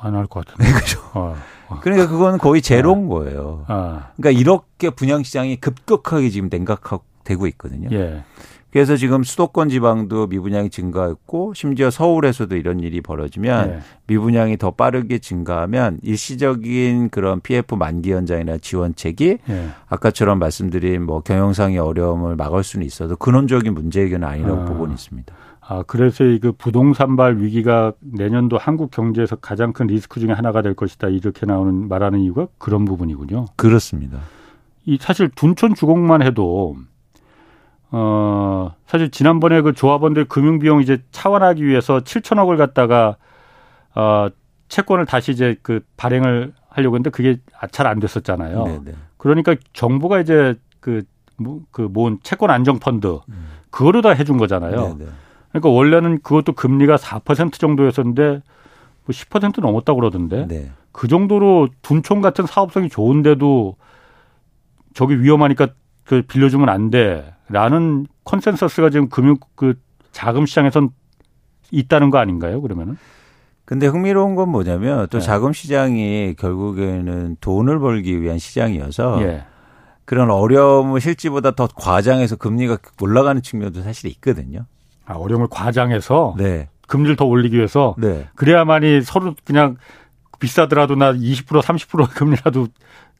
안 할 것 같은데. 네, 그죠. 어. 그러니까 그거는 거의 제로인 어. 거예요. 어. 그러니까 이렇게 분양 시장이 급격하게 지금 냉각되고 있거든요. 예. 그래서 지금 수도권 지방도 미분양이 증가했고 심지어 서울에서도 이런 일이 벌어지면 네. 미분양이 더 빠르게 증가하면 일시적인 그런 PF 만기 연장이나 지원책이 네. 아까처럼 말씀드린 뭐 경영상의 어려움을 막을 수는 있어도 근원적인 문제 해결은 아니라고 아. 보고는 있습니다. 아, 그래서 이 그 부동산발 위기가 내년도 한국 경제에서 가장 큰 리스크 중에 하나가 될 것이다. 이렇게 나오는 말하는 이유가 그런 부분이군요. 그렇습니다. 이 사실 둔촌 주공만 해도 어, 사실 지난번에 그 조합원들 금융비용 이제 차원하기 위해서 7천억을 갖다가 어, 채권을 다시 이제 그 발행을 하려고 했는데 그게 잘 안 됐었잖아요. 네네. 그러니까 정부가 이제 그, 그 모은 채권 안정 펀드 음. 그거로 다 해준 거잖아요. 네네. 그러니까 원래는 그것도 금리가 4% 정도였었는데 뭐 10% 넘었다고 그러던데 네. 그 정도로 둔촌 같은 사업성이 좋은데도 저기 위험하니까 그 빌려주면 안 돼 라는 컨센서스가 지금 금융 그 자금 시장에선 있다는 거 아닌가요? 그러면은? 근데 흥미로운 건 뭐냐면 또 네. 자금 시장이 결국에는 돈을 벌기 위한 시장이어서 예. 그런 어려움을 실지보다 더 과장해서 금리가 올라가는 측면도 사실 있거든요. 아, 어려움을 과장해서 네. 금리를 더 올리기 위해서 네. 그래야만이 서로 그냥 비싸더라도 나 20% 30% 금리라도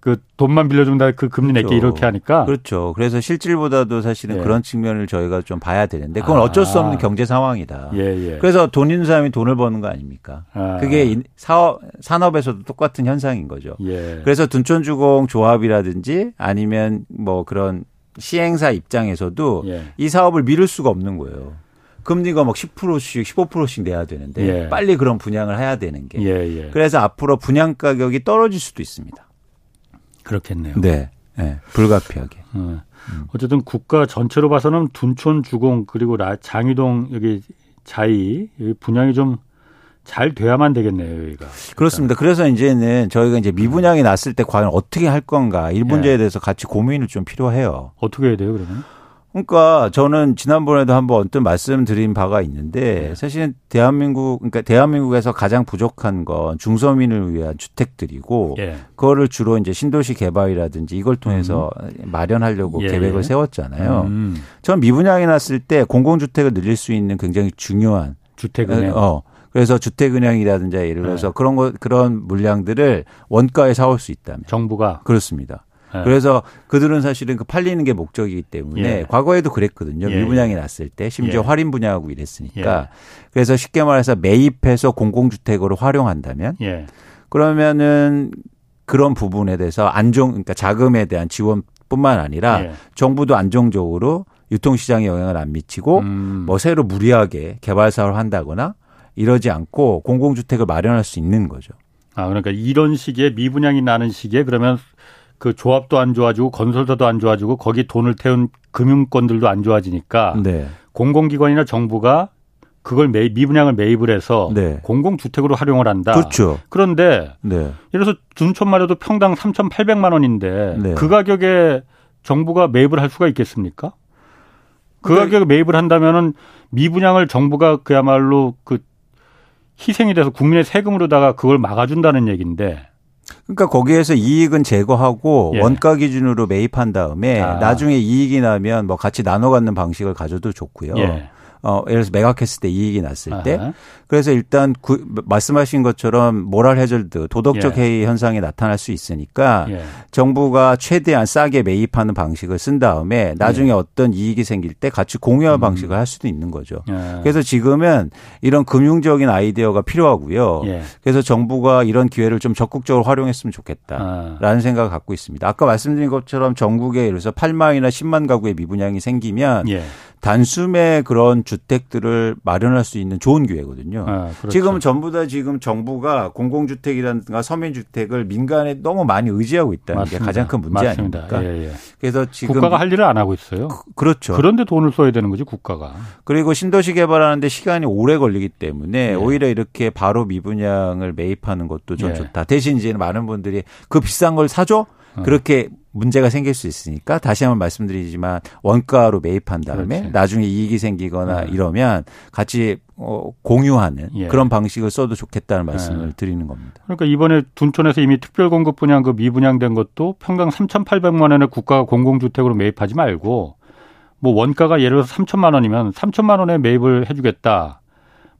그 돈만 빌려준다 그 금리 그렇죠. 내게 이렇게 하니까 그렇죠. 그래서 실질보다도 사실은 예. 그런 측면을 저희가 좀 봐야 되는데 그건 아. 어쩔 수 없는 경제 상황이다. 예, 예. 그래서 돈 있는 사람이 돈을 버는 거 아닙니까? 아. 그게 사업 산업에서도 똑같은 현상인 거죠. 예. 그래서 둔촌주공 조합이라든지 아니면 뭐 그런 시행사 입장에서도 예. 이 사업을 미룰 수가 없는 거예요. 금리가 막 10%씩 15%씩 내야 되는데 예. 빨리 그런 분양을 해야 되는 게. 그래서 앞으로 분양 가격이 떨어질 수도 있습니다. 그렇겠네요. 네. 네. 불가피하게. 어. 음. 어쨌든 국가 전체로 봐서는 둔촌 주공 그리고 장위동 여기 자이 여기 분양이 좀 잘 돼야만 되겠네요, 여기가. 그렇습니다. 그래서 이제는 저희가 이제 미분양이 났을 때 과연 어떻게 할 건가 이 문제에 예. 대해서 같이 고민을 좀 필요해요. 어떻게 해야 돼요, 그러면? 그러니까 저는 지난번에도 한번 어떤 말씀드린 바가 있는데 네. 사실은 대한민국 그러니까 대한민국에서 가장 부족한 건 중서민을 위한 주택들이고 예. 그거를 주로 이제 신도시 개발이라든지 이걸 통해서 음. 마련하려고 예. 계획을 세웠잖아요. 음. 전 미분양이 났을 때 공공주택을 늘릴 수 있는 굉장히 중요한 주택은행 어 그래서 주택은행이라든지 예를 들어서 네. 그런 거 그런 물량들을 원가에 사올 수 있다면 정부가 그렇습니다. 네. 그래서 그들은 사실은 그 팔리는 게 목적이기 때문에 예. 과거에도 그랬거든요. 예. 미분양이 났을 때 심지어 예. 할인 분양하고 이랬으니까. 예. 그래서 쉽게 말해서 매입해서 공공주택으로 활용한다면 예. 그러면은 그런 부분에 대해서 안정 그러니까 자금에 대한 지원뿐만 아니라 예. 정부도 안정적으로 유통시장에 영향을 안 미치고 음. 뭐 새로 무리하게 개발 사업을 한다거나 이러지 않고 공공주택을 마련할 수 있는 거죠. 아 그러니까 이런 시기에 미분양이 나는 시기에 그러면 그 조합도 안 좋아지고 건설사도 안 좋아지고 거기 돈을 태운 금융권들도 안 좋아지니까 네. 공공기관이나 정부가 그걸 매, 미분양을 매입을 해서 네. 공공주택으로 활용을 한다. 그렇죠. 그런데 네. 예를 들어서 둔촌만 해도 평당 3,800만 원인데 네. 그 가격에 정부가 매입을 할 수가 있겠습니까? 그 가격에 매입을 한다면은 미분양을 정부가 그야말로 그 희생이 돼서 국민의 세금으로다가 그걸 막아준다는 얘기인데 그러니까 거기에서 이익은 제거하고 예. 원가 기준으로 매입한 다음에 아. 나중에 이익이 나면 뭐 같이 나눠 갖는 방식을 가져도 좋고요. 예. 어, 예를 들어서 매각했을 때 이익이 났을 아하. 때. 그래서 일단 구, 말씀하신 것처럼 모랄 해절드 도덕적 예. 해이 현상이 나타날 수 있으니까 예. 정부가 최대한 싸게 매입하는 방식을 쓴 다음에 나중에 예. 어떤 이익이 생길 때 같이 공유할 음. 방식을 할 수도 있는 거죠. 예. 그래서 지금은 이런 금융적인 아이디어가 필요하고요. 예. 그래서 정부가 이런 기회를 좀 적극적으로 활용했으면 좋겠다라는 아. 생각을 갖고 있습니다. 아까 말씀드린 것처럼 전국에 예를 들어서 8만이나 10만 가구의 미분양이 생기면 예. 단숨에 그런 주택들을 마련할 수 있는 좋은 기회거든요. 아, 그렇죠. 지금 전부 다 지금 정부가 공공주택이라든가 서민주택을 민간에 너무 많이 의지하고 있다는 맞습니다. 게 가장 큰 문제 맞습니다. 아닙니까? 예, 예. 그래서 지금 국가가 할 일을 안 하고 있어요. 그, 렇죠 그런데 돈을 써야 되는 거지 국가가. 그리고 신도시 개발하는데 시간이 오래 걸리기 때문에 예. 오히려 이렇게 바로 미분양을 매입하는 것도 좀 예. 좋다. 대신 이제 많은 분들이 그 비싼 걸 사줘? 어. 그렇게 문제가 생길 수 있으니까 다시 한번 말씀드리지만 원가로 매입한 다음에 그렇지. 나중에 이익이 생기거나 네. 이러면 같이 어, 공유하는 예. 그런 방식을 써도 좋겠다는 말씀을 예. 드리는 겁니다. 그러니까 이번에 둔촌에서 이미 특별 공급 분양 그 미분양된 것도 평당 3,800만 원에 국가가 공공주택으로 매입하지 말고 뭐 원가가 예를 들어서 3천만 원이면 3천만 원에 매입을 해주겠다.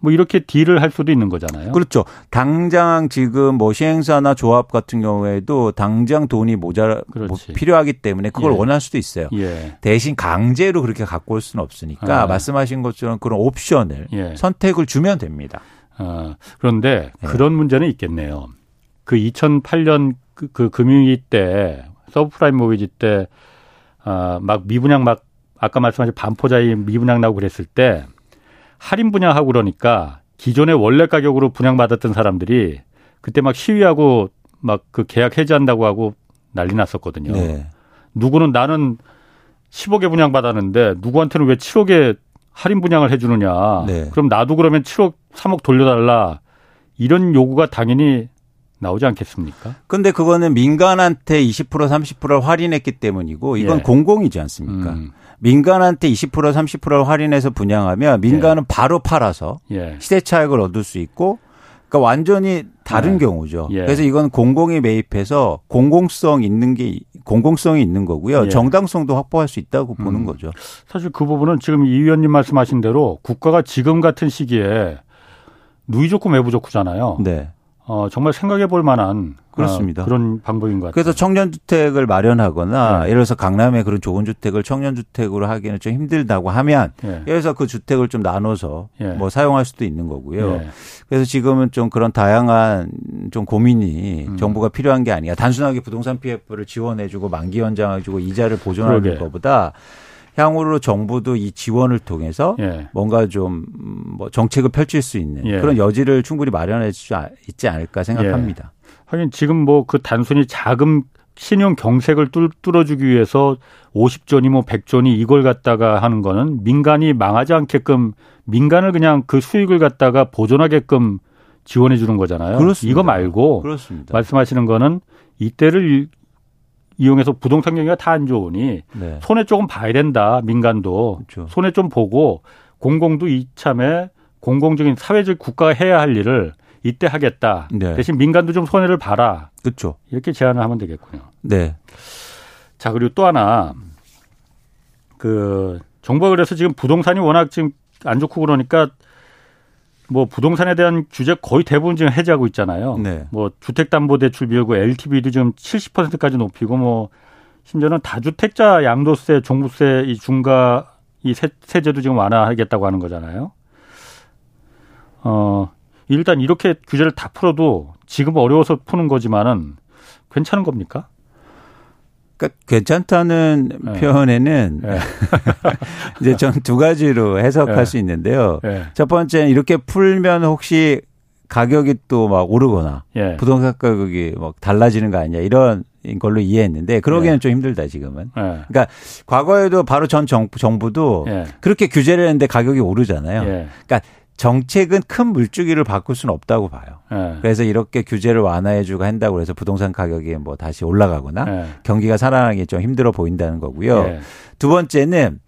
뭐 이렇게 딜을 할 수도 있는 거잖아요. 그렇죠. 당장 지금 뭐 시행사나 조합 같은 경우에도 당장 돈이 모자라 뭐 필요하기 때문에 그걸 예. 원할 수도 있어요. 예. 대신 강제로 그렇게 갖고 올 수는 없으니까 아. 말씀하신 것처럼 그런 옵션을 예. 선택을 주면 됩니다. 아, 그런데 예. 그런 문제는 있겠네요. 그 2008년 그, 그 금융위 때 서브프라임 모비지 때 아, 막 미분양 막 아까 말씀하신 반포자이 미분양 나고 그랬을 때 할인 분양하고 그러니까 기존의 원래 가격으로 분양받았던 사람들이 그때 막 시위하고 막 그 계약 해지한다고 하고 난리 났었거든요. 네. 누구는 나는 10억에 분양받았는데 누구한테는 왜 7억에 할인 분양을 해주느냐. 네. 그럼 나도 그러면 7억, 3억 돌려달라. 이런 요구가 당연히 나오지 않겠습니까? 근데 그거는 민간한테 20% 30%를 할인했기 때문이고 이건 예. 공공이지 않습니까? 음. 민간한테 20% 30%를 할인해서 분양하면 민간은 예. 바로 팔아서 예. 시대 차익을 얻을 수 있고 그러니까 완전히 다른 예. 경우죠. 예. 그래서 이건 공공이 매입해서 공공성 있는 게 공공성이 있는 거고요. 예. 정당성도 확보할 수 있다고 음. 보는 거죠. 사실 그 부분은 지금 이 의원님 말씀하신 대로 국가가 지금 같은 시기에 누이 좋고 매부 좋고잖아요. 네. 어, 정말 생각해 볼 만한 그렇습니다. 어, 그런 방법인 것 같아요. 그래서 청년 주택을 마련하거나 네. 예를 들어서 강남에 그런 좋은 주택을 청년 주택으로 하기는 좀 힘들다고 하면 네. 예를 들어서 그 주택을 좀 나눠서 네. 뭐 사용할 수도 있는 거고요. 네. 그래서 지금은 좀 그런 다양한 좀 고민이 음. 정부가 필요한 게 아니야. 단순하게 부동산 PF를 지원해 주고 만기 연장해 주고 이자를 보존하는. 것보다 향후로 정부도 이 지원을 통해서 예. 뭔가 좀 뭐 정책을 펼칠 수 있는 예. 그런 여지를 충분히 마련해 주 있지 않을까 생각합니다. 예. 하긴 지금 뭐 그 단순히 자금 신용 경색을 뚫어주기 위해서 50조니 뭐 100조니 이걸 갖다가 하는 거는 민간이 망하지 않게끔 민간을 그냥 그 수익을 갖다가 보존하게끔 지원해 주는 거잖아요. 그렇습니다. 이거 말고 그렇습니다. 말씀하시는 거는 이때를 이용해서 부동산 경기가 다 안 좋으니 네. 손에 조금 봐야 된다. 민간도 그렇죠. 손에 좀 보고 공공도 이참에 공공적인 사회적 국가가 해야 할 일을 이때 하겠다. 네. 대신 민간도 좀 손해를 봐라. 그렇죠. 이렇게 제안을 하면 되겠군요. 네. 자 그리고 또 하나 그 정부가 그래서 지금 부동산이 워낙 지금 안 좋고 그러니까 뭐 부동산에 대한 규제 거의 대부분 지금 해제하고 있잖아요. 네. 뭐 주택담보대출 비율고 LTV도 지금 70%까지 높이고 뭐 심지어는 다주택자 양도세, 종부세 이 중과 이 세, 세제도 지금 완화하겠다고 하는 거잖아요. 어 일단 이렇게 규제를 다 풀어도 지금 어려워서 푸는 거지만은 괜찮은 겁니까? 그러니까 괜찮다는 네. 표현에는 네. 이제 전 두 가지로 해석할 네. 수 있는데요. 네. 첫 번째는 이렇게 풀면 혹시 가격이 또 막 오르거나 예. 부동산 가격이 막 달라지는 거 아니냐 이런 걸로 이해했는데 그러기에는 예. 좀 힘들다 지금은. 예. 그러니까 과거에도 바로 전 정부, 정부도 예. 그렇게 규제를 했는데 가격이 오르잖아요. 예. 그러니까 정책은 큰 물주기를 바꿀 수는 없다고 봐요. 네. 그래서 이렇게 규제를 완화해주고 한다고 해서 부동산 가격이 뭐 다시 올라가거나 네. 경기가 살아나기 좀 힘들어 보인다는 거고요. 네. 두 번째는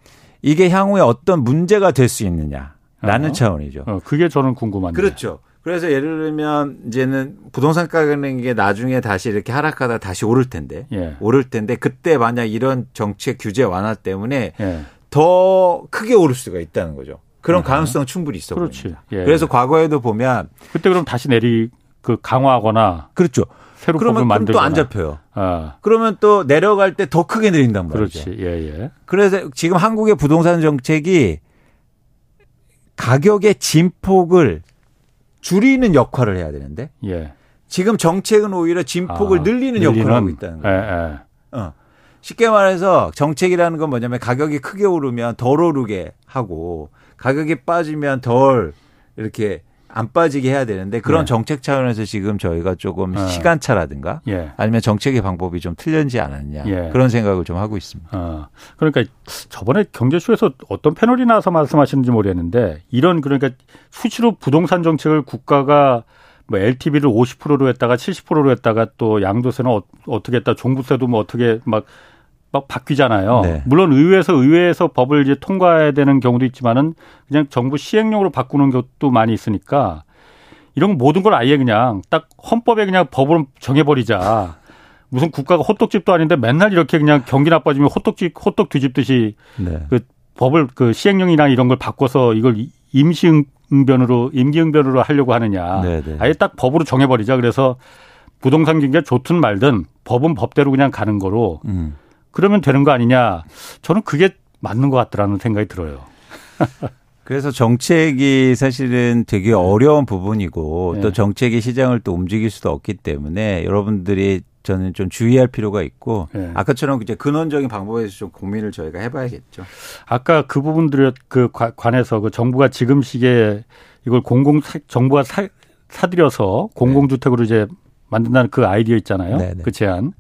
이게 향후에 어떤 문제가 될 수 있느냐라는 어. 차원이죠. 어, 그게 저는 궁금한데. 그렇죠. 그래서 예를 들면 이제는 부동산 가격이 나중에 다시 이렇게 하락하다 다시 오를 텐데 예. 오를 텐데 그때 만약 이런 정책 규제 완화 때문에 예. 더 크게 오를 수가 있다는 거죠. 그런 가능성 충분히 있어. 그렇지. 예. 그래서 과거에도 보면 그때 그럼 다시 내리 그 강화하거나 그렇죠. 새로 그러면 만들또 안 잡혀요. 아. 그러면 또 내려갈 때 더 크게 내린단 말이죠. 그렇지. 예, 예. 그래서 지금 한국의 부동산 정책이 가격의 진폭을 줄이는 역할을 해야 되는데 예. 지금 정책은 오히려 진폭을 아, 늘리는, 늘리는 역할을 하고 있다는 거예요. 예, 예. 어. 쉽게 말해서 정책이라는 건 뭐냐면 가격이 크게 오르면 덜 오르게 하고 가격이 빠지면 덜 이렇게 안 빠지게 해야 되는데 그런 네. 정책 차원에서 지금 저희가 조금 어. 시간차라든가 예. 아니면 정책의 방법이 좀 틀렸지 않았냐 예. 그런 생각을 좀 하고 있습니다. 어. 그러니까 저번에 경제쇼에서 어떤 패널이 나와서 말씀하시는지 모르겠는데 이런 그러니까 수시로 부동산 정책을 국가가 뭐 LTV를 50%로 했다가 70%로 했다가 또 양도세는 어, 떻게 했다 종부세도 뭐 어떻게 막 막 바뀌잖아요. 네. 물론 의회에서 의회에서 법을 이제 통과해야 되는 경우도 있지만은 그냥 정부 시행령으로 바꾸는 것도 많이 있으니까 이런 모든 걸 아예 그냥 딱 헌법에 그냥 법으로 정해버리자. 무슨 국가가 호떡집도 아닌데 맨날 이렇게 그냥 경기 나빠지면 호떡집 호떡 뒤집듯이 네. 그 법을 그 시행령이나 이런 걸 바꿔서 이걸 임시 응변으로 임기 응변으로 하려고 하느냐. 네네. 네. 아예 딱 법으로 정해버리자. 그래서 부동산 경기가 좋든 말든 법은 법대로 그냥 가는 거로 음. 그러면 되는 거 아니냐. 저는 그게 맞는 것 같더라는 생각이 들어요. 그래서 정책이 사실은 되게 어려운 부분이고 네. 또 정책이 시장을 또 움직일 수도 없기 때문에 여러분들이 저는 좀 주의할 필요가 있고 네. 아까처럼 이제 근원적인 방법에서 좀 고민을 저희가 해봐야겠죠. 아까 그 부분들 그 관해서 그 정부가 지금 시기에 이걸 공공 정부가 사, 사들여서 공공주택으로 이제 만든다는 그 아이디어 있잖아요. 네, 네. 그 제안.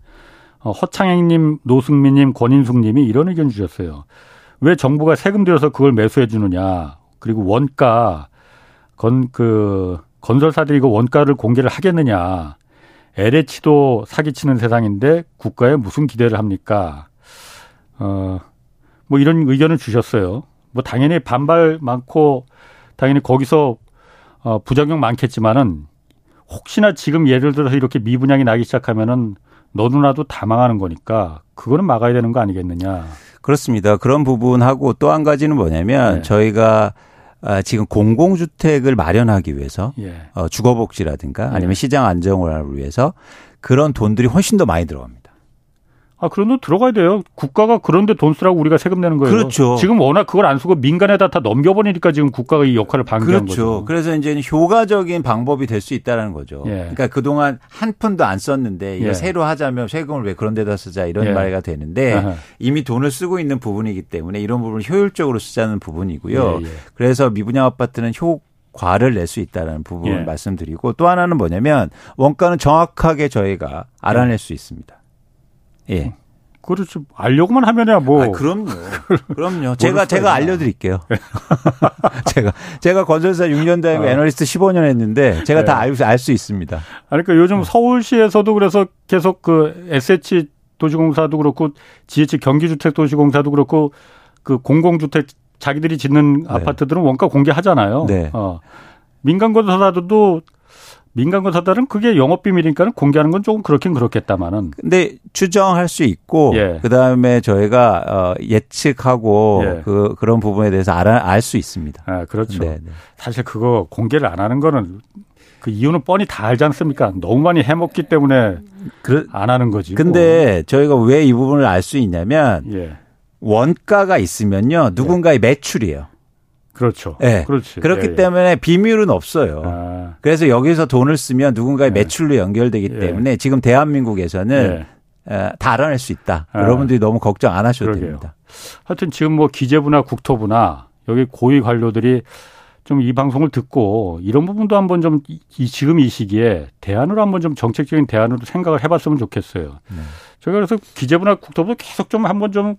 어, 허창행님, 노승민님, 권인숙님이 이런 의견 주셨어요. 왜 정부가 세금 들여서 그걸 매수해 주느냐. 그리고 원가 건 그 건설사들이 그 원가를 공개를 하겠느냐. LH도 사기치는 세상인데 국가에 무슨 기대를 합니까? 어, 뭐 이런 의견을 주셨어요. 뭐 당연히 반발 많고 당연히 거기서 어, 부작용 많겠지만은 혹시나 지금 예를 들어서 이렇게 미분양이 나기 시작하면은 너도나도 다 망하는 거니까 그거는 막아야 되는 거 아니겠느냐. 그렇습니다. 그런 부분하고 또 한 가지는 뭐냐면 네. 저희가 아, 지금 공공주택을 마련하기 위해서 예. 어, 주거복지라든가 아니면 예. 시장 안정화를 위해서 그런 돈들이 훨씬 더 많이 들어갑니다. 아, 그런 돈 들어가야 돼요. 국가가 그런데 돈 쓰라고 우리가 세금 내는 거예요. 그렇죠. 지금 워낙 그걸 안 쓰고 민간에다 다 넘겨버리니까 지금 국가가 이 역할을 방기한 그렇죠. 거죠. 그래서 이제 효과적인 방법이 될 수 있다는 거죠. 예. 그러니까 그동안 한 푼도 안 썼는데 이거 예. 새로 하자면 세금을 왜 그런 데다 쓰자 이런 예. 말이 되는데 아하. 이미 돈을 쓰고 있는 부분이기 때문에 이런 부분을 효율적으로 쓰자는 부분이고요. 예, 예. 그래서 미분양 아파트는 효 과를 낼 수 있다는 부분을 예. 말씀드리고 또 하나는 뭐냐면 원가는 정확하게 저희가 알아낼 수 있습니다. 예. 그렇죠. 알려고만 하면야 뭐. 아, 그럼요. 그럼요. 제가 제가 알려드릴게요. 제가 제가 건설사 6년 다니고 어. 애널리스트 15년 했는데 제가 네. 다 알 수 있습니다. 그러니까 요즘 어. 서울시에서도 그래서 계속 그 SH 도시공사도 그렇고 GH 경기주택도시공사도 그렇고 그 공공주택 자기들이 짓는 네. 아파트들은 원가 공개하잖아요. 네. 어. 민간 건설사들도 민간 건설사들은 그게 영업 비밀이니까는 공개하는 건 조금 그렇긴 그렇겠다마는. 근데 추정할 수 있고 예. 그다음에 저희가 어 예측하고 예. 그 그런 부분에 대해서 알아 알 수 있습니다. 아, 그렇죠. 네, 네. 사실 그거 공개를 안 하는 거는 그 이유는 뻔히 다 알지 않습니까? 너무 많이 해먹기 때문에 그, 안 하는 거지. 근데 뭐. 저희가 왜 이 부분을 알 수 있냐면 예. 원가가 있으면요 누군가의 매출이에요. 그렇죠. 네. 그렇지. 그렇기 예, 예. 때문에 비밀은 없어요. 아. 그래서 여기서 돈을 쓰면 누군가의 예. 매출로 연결되기 예. 때문에 지금 대한민국에서는 예. 다 알아낼 수 있다. 아. 여러분들이 너무 걱정 안 하셔도 그러게요. 됩니다. 하여튼 지금 뭐 기재부나 국토부나 여기 고위 관료들이 좀 이 방송을 듣고 이런 부분도 한번 좀 이, 지금 이 시기에 대안으로 한번 좀 정책적인 대안으로 생각을 해봤으면 좋겠어요. 네. 저희가 그래서 기재부나 국토부 계속 좀 한번 좀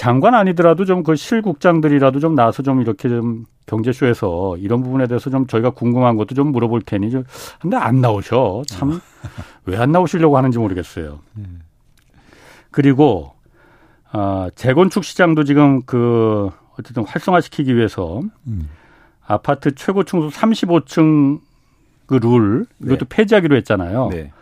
장관 아니더라도 좀 그 실국장들이라도 좀 나와서 좀 이렇게 좀 경제쇼에서 이런 부분에 대해서 좀 저희가 궁금한 것도 좀 물어볼 테니 좀 근데 안 나오셔 참 왜 안 나오시려고 하는지 모르겠어요. 그리고 어, 재건축 시장도 지금 그 어쨌든 활성화시키기 위해서 음. 아파트 최고 층수 35층 그 룰 이것도 네. 폐지하기로 했잖아요. 네.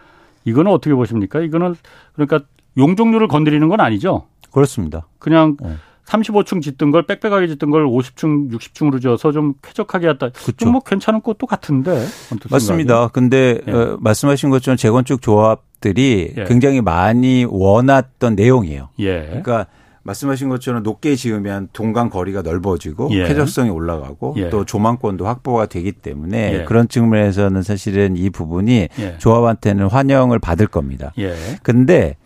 이거는 어떻게 보십니까? 이거는 그러니까 용적률을 건드리는 건 아니죠. 그렇습니다. 그냥 네. 35층 짓던 걸 빽빽하게 짓던 걸 50층, 60층으로 지어서 좀 쾌적하게 했다. 그렇죠. 뭐 괜찮은 것도 같은데. 맞습니다. 근데 예. 어, 말씀하신 것처럼 재건축 조합들이 예. 굉장히 많이 원했던 내용이에요. 예. 그러니까 말씀하신 것처럼 높게 지으면 동강 거리가 넓어지고 예. 쾌적성이 올라가고 예. 또 조망권도 확보가 되기 때문에 예. 그런 측면에서는 사실은 이 부분이 예. 조합한테는 환영을 받을 겁니다. 예. 근데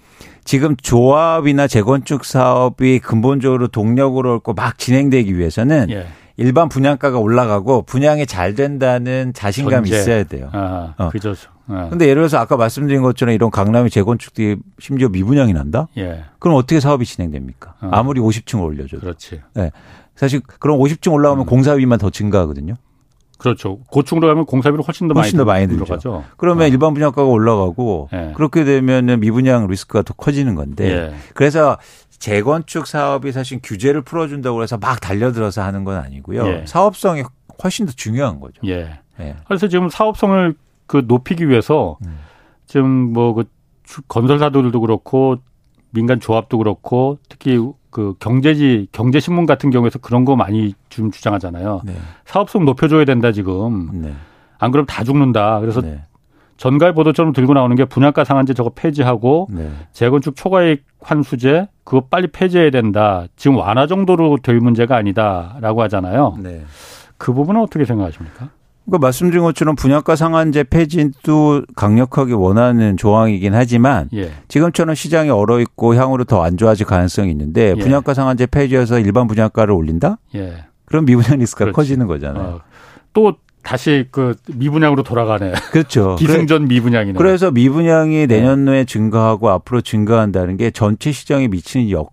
지금 조합이나 재건축 사업이 근본적으로 동력으로 얻고 막 진행되기 위해서는 예. 일반 분양가가 올라가고 분양이 잘 된다는 자신감이 전제. 있어야 돼요. 아, 어. 그죠. 아. 근데 예를 들어서 아까 말씀드린 것처럼 이런 강남의 재건축들이 심지어 미분양이 난다? 예. 그럼 어떻게 사업이 진행됩니까? 어. 아무리 50층을 올려줘도. 그렇지. 네. 사실 그럼 50층 올라오면 음. 공사비만 더 증가하거든요. 그렇죠. 고층으로 가면 공사비를 훨씬 더 훨씬 많이, 더 많이 들죠. 그러면 어. 일반 분양가가 올라가고 예. 그렇게 되면 미분양 리스크가 더 커지는 건데 예. 그래서 재건축 사업이 사실 규제를 풀어준다고 해서 막 달려들어서 하는 건 아니고요. 예. 사업성이 훨씬 더 중요한 거죠. 예. 예. 그래서 지금 사업성을 그 높이기 위해서 음. 지금 뭐 그 건설사들도 그렇고 민간 조합도 그렇고 특히 그 경제지 경제 신문 같은 경우에서 그런 거 많이 좀 주장하잖아요. 네. 사업성 높여줘야 된다 지금. 네. 안 그러면 다 죽는다. 그래서 네. 전갈 보도처럼 들고 나오는 게 분양가 상한제 저거 폐지하고 네. 재건축 초과이익 환수제 그거 빨리 폐지해야 된다. 지금 완화 정도로 될 문제가 아니다라고 하잖아요. 네. 그 부분은 어떻게 생각하십니까? 그러니까 말씀드린 것처럼 분양가 상한제 폐지도 강력하게 원하는 조항이긴 하지만 예. 지금처럼 시장이 얼어 있고 향후로 더 안 좋아질 가능성이 있는데 예. 분양가 상한제 폐지해서 일반 분양가를 올린다? 예. 그럼 미분양 리스크가 그렇지. 커지는 거잖아요. 어. 또 다시 그 미분양으로 돌아가네. 그렇죠. 기승전 미분양이네. 그래서 미분양이 내년도에 증가하고 앞으로 증가한다는 게 전체 시장에 미치는 여,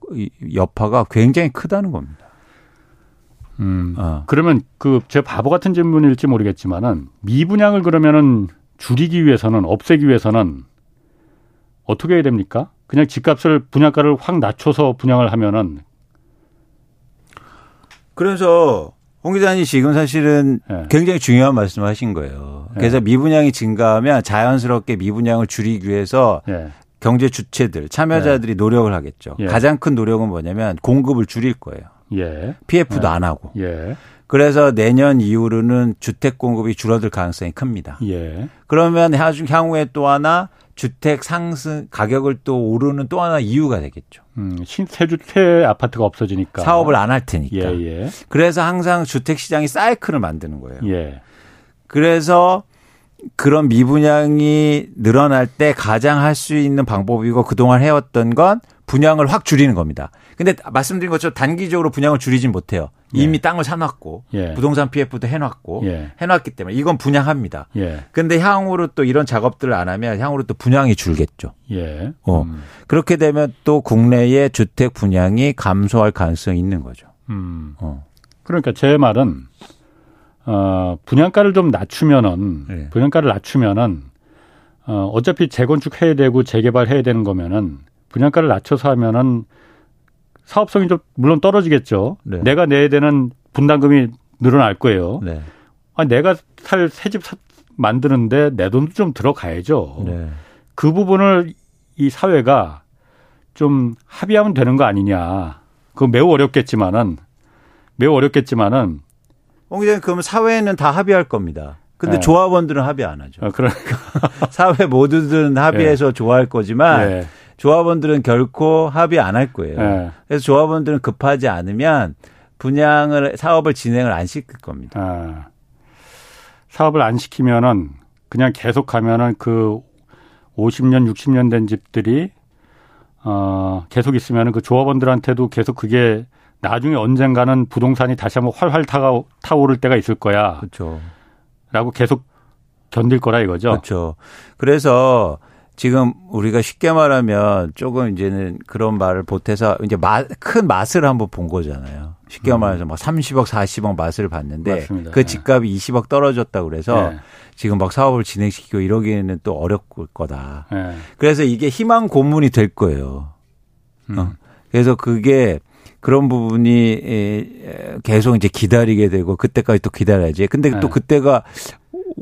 여파가 굉장히 크다는 겁니다. 음. 어. 그러면 그 제 바보 같은 질문일지 모르겠지만은 미분양을 그러면은 줄이기 위해서는 없애기 위해서는 어떻게 해야 됩니까? 그냥 집값을 분양가를 확 낮춰서 분양을 하면은 그래서 홍 기자님 지금 사실은 네. 굉장히 중요한 말씀을 하신 거예요. 그래서 네. 미분양이 증가하면 자연스럽게 미분양을 줄이기 위해서 네. 경제 주체들, 참여자들이 노력을 하겠죠. 가장 큰 노력은 뭐냐면 공급을 줄일 거예요. 예. PF도 예. 안 하고. 예. 그래서 내년 이후로는 주택 공급이 줄어들 가능성이 큽니다. 예. 그러면 향후에 또 하나 주택 상승 가격을 또 오르는 또 하나 이유가 되겠죠. 음, 신세 주택 아파트가 없어지니까 사업을 안 할 테니까. 예, 예. 그래서 항상 주택 시장이 사이클을 만드는 거예요. 예. 그래서 그런 미분양이 늘어날 때 가장 할 수 있는 방법이고 그동안 해왔던 건 분양을 확 줄이는 겁니다. 근데 말씀드린 것처럼 단기적으로 분양을 줄이진 못해요. 이미 예. 땅을 사놨고 예. 부동산 PF도 해놨고 예. 해놨기 때문에 이건 분양합니다. 예. 근데 향후로 또 이런 작업들을 안 하면 향후로 또 분양이 줄겠죠. 예. 어. 음. 그렇게 되면 또 국내의 주택 분양이 감소할 가능성이 있는 거죠. 음. 어. 그러니까 제 말은 어, 분양가를 좀 낮추면은 네. 분양가를 낮추면은 어, 어차피 재건축 해야 되고 재개발 해야 되는 거면은 분양가를 낮춰서 하면은 사업성이 좀 물론 떨어지겠죠. 네. 내가 내야 되는 분담금이 늘어날 거예요. 네. 아, 내가 살 새집 만드는데 내 돈도 좀 들어가야죠. 네. 그 부분을 이 사회가 좀 합의하면 되는 거 아니냐. 그거 매우 어렵겠지만은 매우 어렵겠지만은 홍 기자님 그러면 사회는 다 합의할 겁니다. 근데 네. 조합원들은 합의 안 하죠. 아, 그러니까 사회 모두들은 합의해서 네. 좋아할 거지만 네. 조합원들은 결코 합의 안 할 거예요. 네. 그래서 조합원들은 급하지 않으면 분양을 사업을 진행을 안 시킬 겁니다. 아, 사업을 안 시키면은 그냥 계속 가면은 그 50년, 60년 된 집들이 어, 계속 있으면은 그 조합원들한테도 계속 그게 나중에 언젠가는 부동산이 다시 한번 활활 타가, 타오를 때가 있을 거야. 그렇죠. 라고 계속 견딜 거라 이거죠. 그렇죠. 그래서 지금 우리가 쉽게 말하면 조금 이제는 그런 말을 보태서 이제 마, 큰 맛을 한번 본 거잖아요. 쉽게 음. 말해서 막 30억, 40억 맛을 봤는데 맞습니다. 그 네. 집값이 20억 떨어졌다고 그래서 네. 지금 막 사업을 진행시키고 이러기에는 또 어렵을 거다. 네. 그래서 이게 희망 고문이 될 거예요. 음. 어. 그래서 그게 그런 부분이 계속 이제 기다리게 되고 그때까지 또 기다려야지. 근데 또 네. 그때가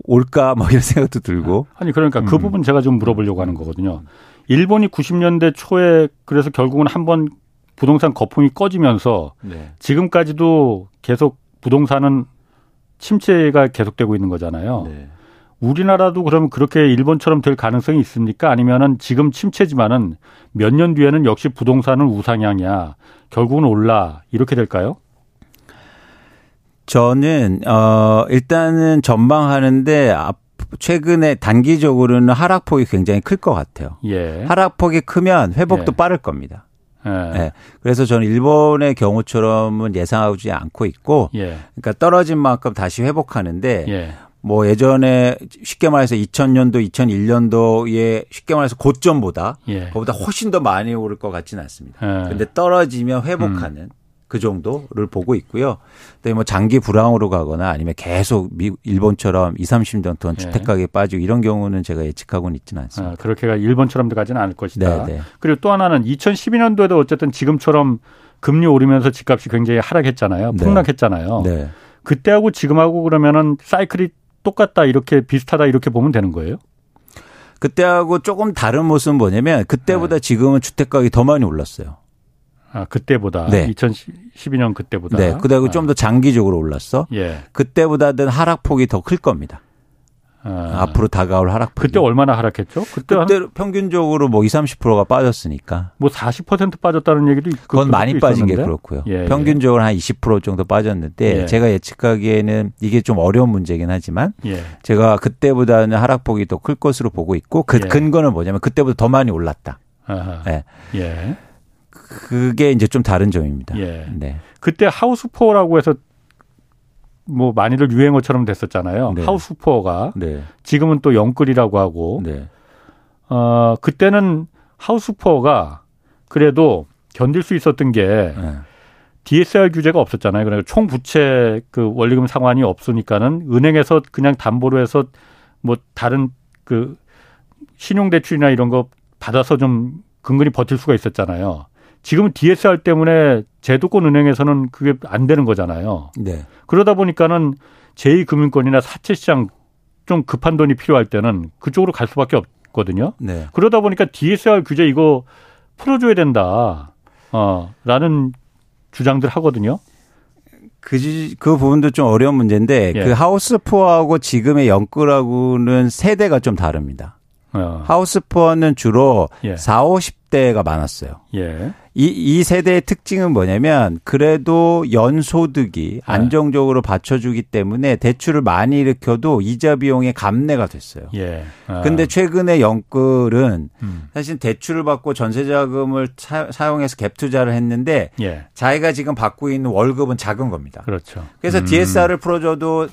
올까 뭐 이런 생각도 들고. 아니 그러니까 그 음. 부분 제가 좀 물어보려고 하는 거거든요. 일본이 90년대 초에 그래서 결국은 한번 부동산 거품이 꺼지면서 네. 지금까지도 계속 부동산은 침체가 계속되고 있는 거잖아요. 네. 우리나라도 그러면 그렇게 일본처럼 될 가능성이 있습니까? 아니면은 지금 침체지만은 몇 년 뒤에는 역시 부동산은 우상향이야. 결국은 올라. 이렇게 될까요? 저는 어 일단은 전망하는데 최근에 단기적으로는 하락폭이 굉장히 클 것 같아요. 예. 하락폭이 크면 회복도 예. 빠를 겁니다. 예. 네. 그래서 저는 일본의 경우처럼은 예상하지 않고 있고, 예. 그러니까 떨어진 만큼 다시 회복하는데, 예. 뭐 예전에 쉽게 말해서 2000년도, 2001년도에 쉽게 말해서 고점보다, 예. 그보다 훨씬 더 많이 오를 것 같지는 않습니다. 예. 근데 떨어지면 회복하는. 음. 그 정도를 보고 있고요. 근데 뭐 장기 불황으로 가거나 아니면 계속 미, 일본처럼 2, 30년 동안 예. 주택 가격이 빠지고 이런 경우는 제가 예측하고는 있지는 않습니다. 아, 그렇게가 일본처럼 가지는 않을 것이다. 네네. 네. 그리고 또 하나는 2012년도에도 어쨌든 지금처럼 금리 오르면서 집값이 굉장히 하락했잖아요. 네. 폭락했잖아요. 네. 네. 그때하고 지금하고 그러면은 사이클이 똑같다 이렇게 비슷하다 이렇게 보면 되는 거예요? 그때하고 조금 다른 모습은 뭐냐면 그때보다 네. 지금은 주택 가격이 더 많이 올랐어요. 아, 그때보다. 네. 2012년 그때보다. 네. 그다음에 아. 좀더 장기적으로 올랐어. 예. 그때보다는 하락폭이 더 클 겁니다. 아. 앞으로 다가올 하락. 그때 얼마나 하락했죠? 그때, 그때 평균적으로 뭐 20, 30%가 빠졌으니까. 뭐 40% 빠졌다는 얘기도 있고. 그건 많이 빠진 있었는데? 게 그렇고요. 예, 예. 평균적으로 한20% 정도 빠졌는데 예. 제가 예측하기에는 이게 좀 어려운 문제긴 하지만 예. 제가 그때보다는 하락폭이 더 클 것으로 보고 있고 그 예. 근거는 뭐냐면 그때보다 더 많이 올랐다. 아하. 예. 예. 그게 이제 좀 다른 점입니다. 예. 네. 그때 하우스포어라고 해서 뭐 많이들 유행어처럼 됐었잖아요. 네. 하우스포어가 네. 지금은 또 영끌이라고 하고 네. 어 그때는 하우스포어가 그래도 견딜 수 있었던 게 네. DSR 규제가 없었잖아요. 그러니까 총 부채 그 원리금 상환이 없으니까는 은행에서 그냥 담보로 해서 뭐 다른 그 신용 대출이나 이런 거 받아서 좀 근근히 버틸 수가 있었잖아요. 지금 DSR 때문에 제도권 은행에서는 그게 안 되는 거잖아요. 네. 그러다 보니까는 제2금융권이나 사채시장 좀 급한 돈이 필요할 때는 그쪽으로 갈 수밖에 없거든요. 네. 그러다 보니까 DSR 규제 이거 풀어줘야 된다. 어, 라는 주장들 하거든요. 그, 그 부분도 좀 어려운 문제인데 예. 그 하우스포하고 지금의 영끌하고는 세대가 좀 다릅니다. 어. 하우스포는 주로 예. 4, 50대가 많았어요. 예. 이, 이 세대의 특징은 뭐냐면 그래도 연소득이 네. 안정적으로 받쳐주기 때문에 대출을 많이 일으켜도 이자 비용의 감내가 됐어요. 예. 아. 근데 최근에 영끌은 음. 사실 대출을 받고 전세 자금을 사, 용해서 갭 투자를 했는데 예. 자기가 지금 받고 있는 월급은 작은 겁니다. 그렇죠. 그래서 음. DSR을 풀어줘도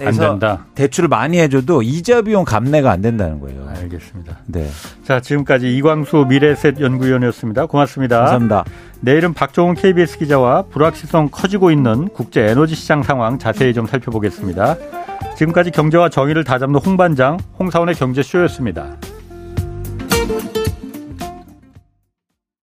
안 된다. 대출을 많이 해줘도 이자 비용 감내가 안 된다는 거예요. 알겠습니다. 네. 자 지금까지 이광수 미래셋 연구위원이었습니다. 고맙습니다. 감사합니다. 내일은 박종훈 KBS 기자와 불확실성 커지고 있는 국제 에너지 시장 상황 자세히 좀 살펴보겠습니다. 지금까지 경제와 정의를 다잡는 홍반장 홍사원의 경제쇼였습니다.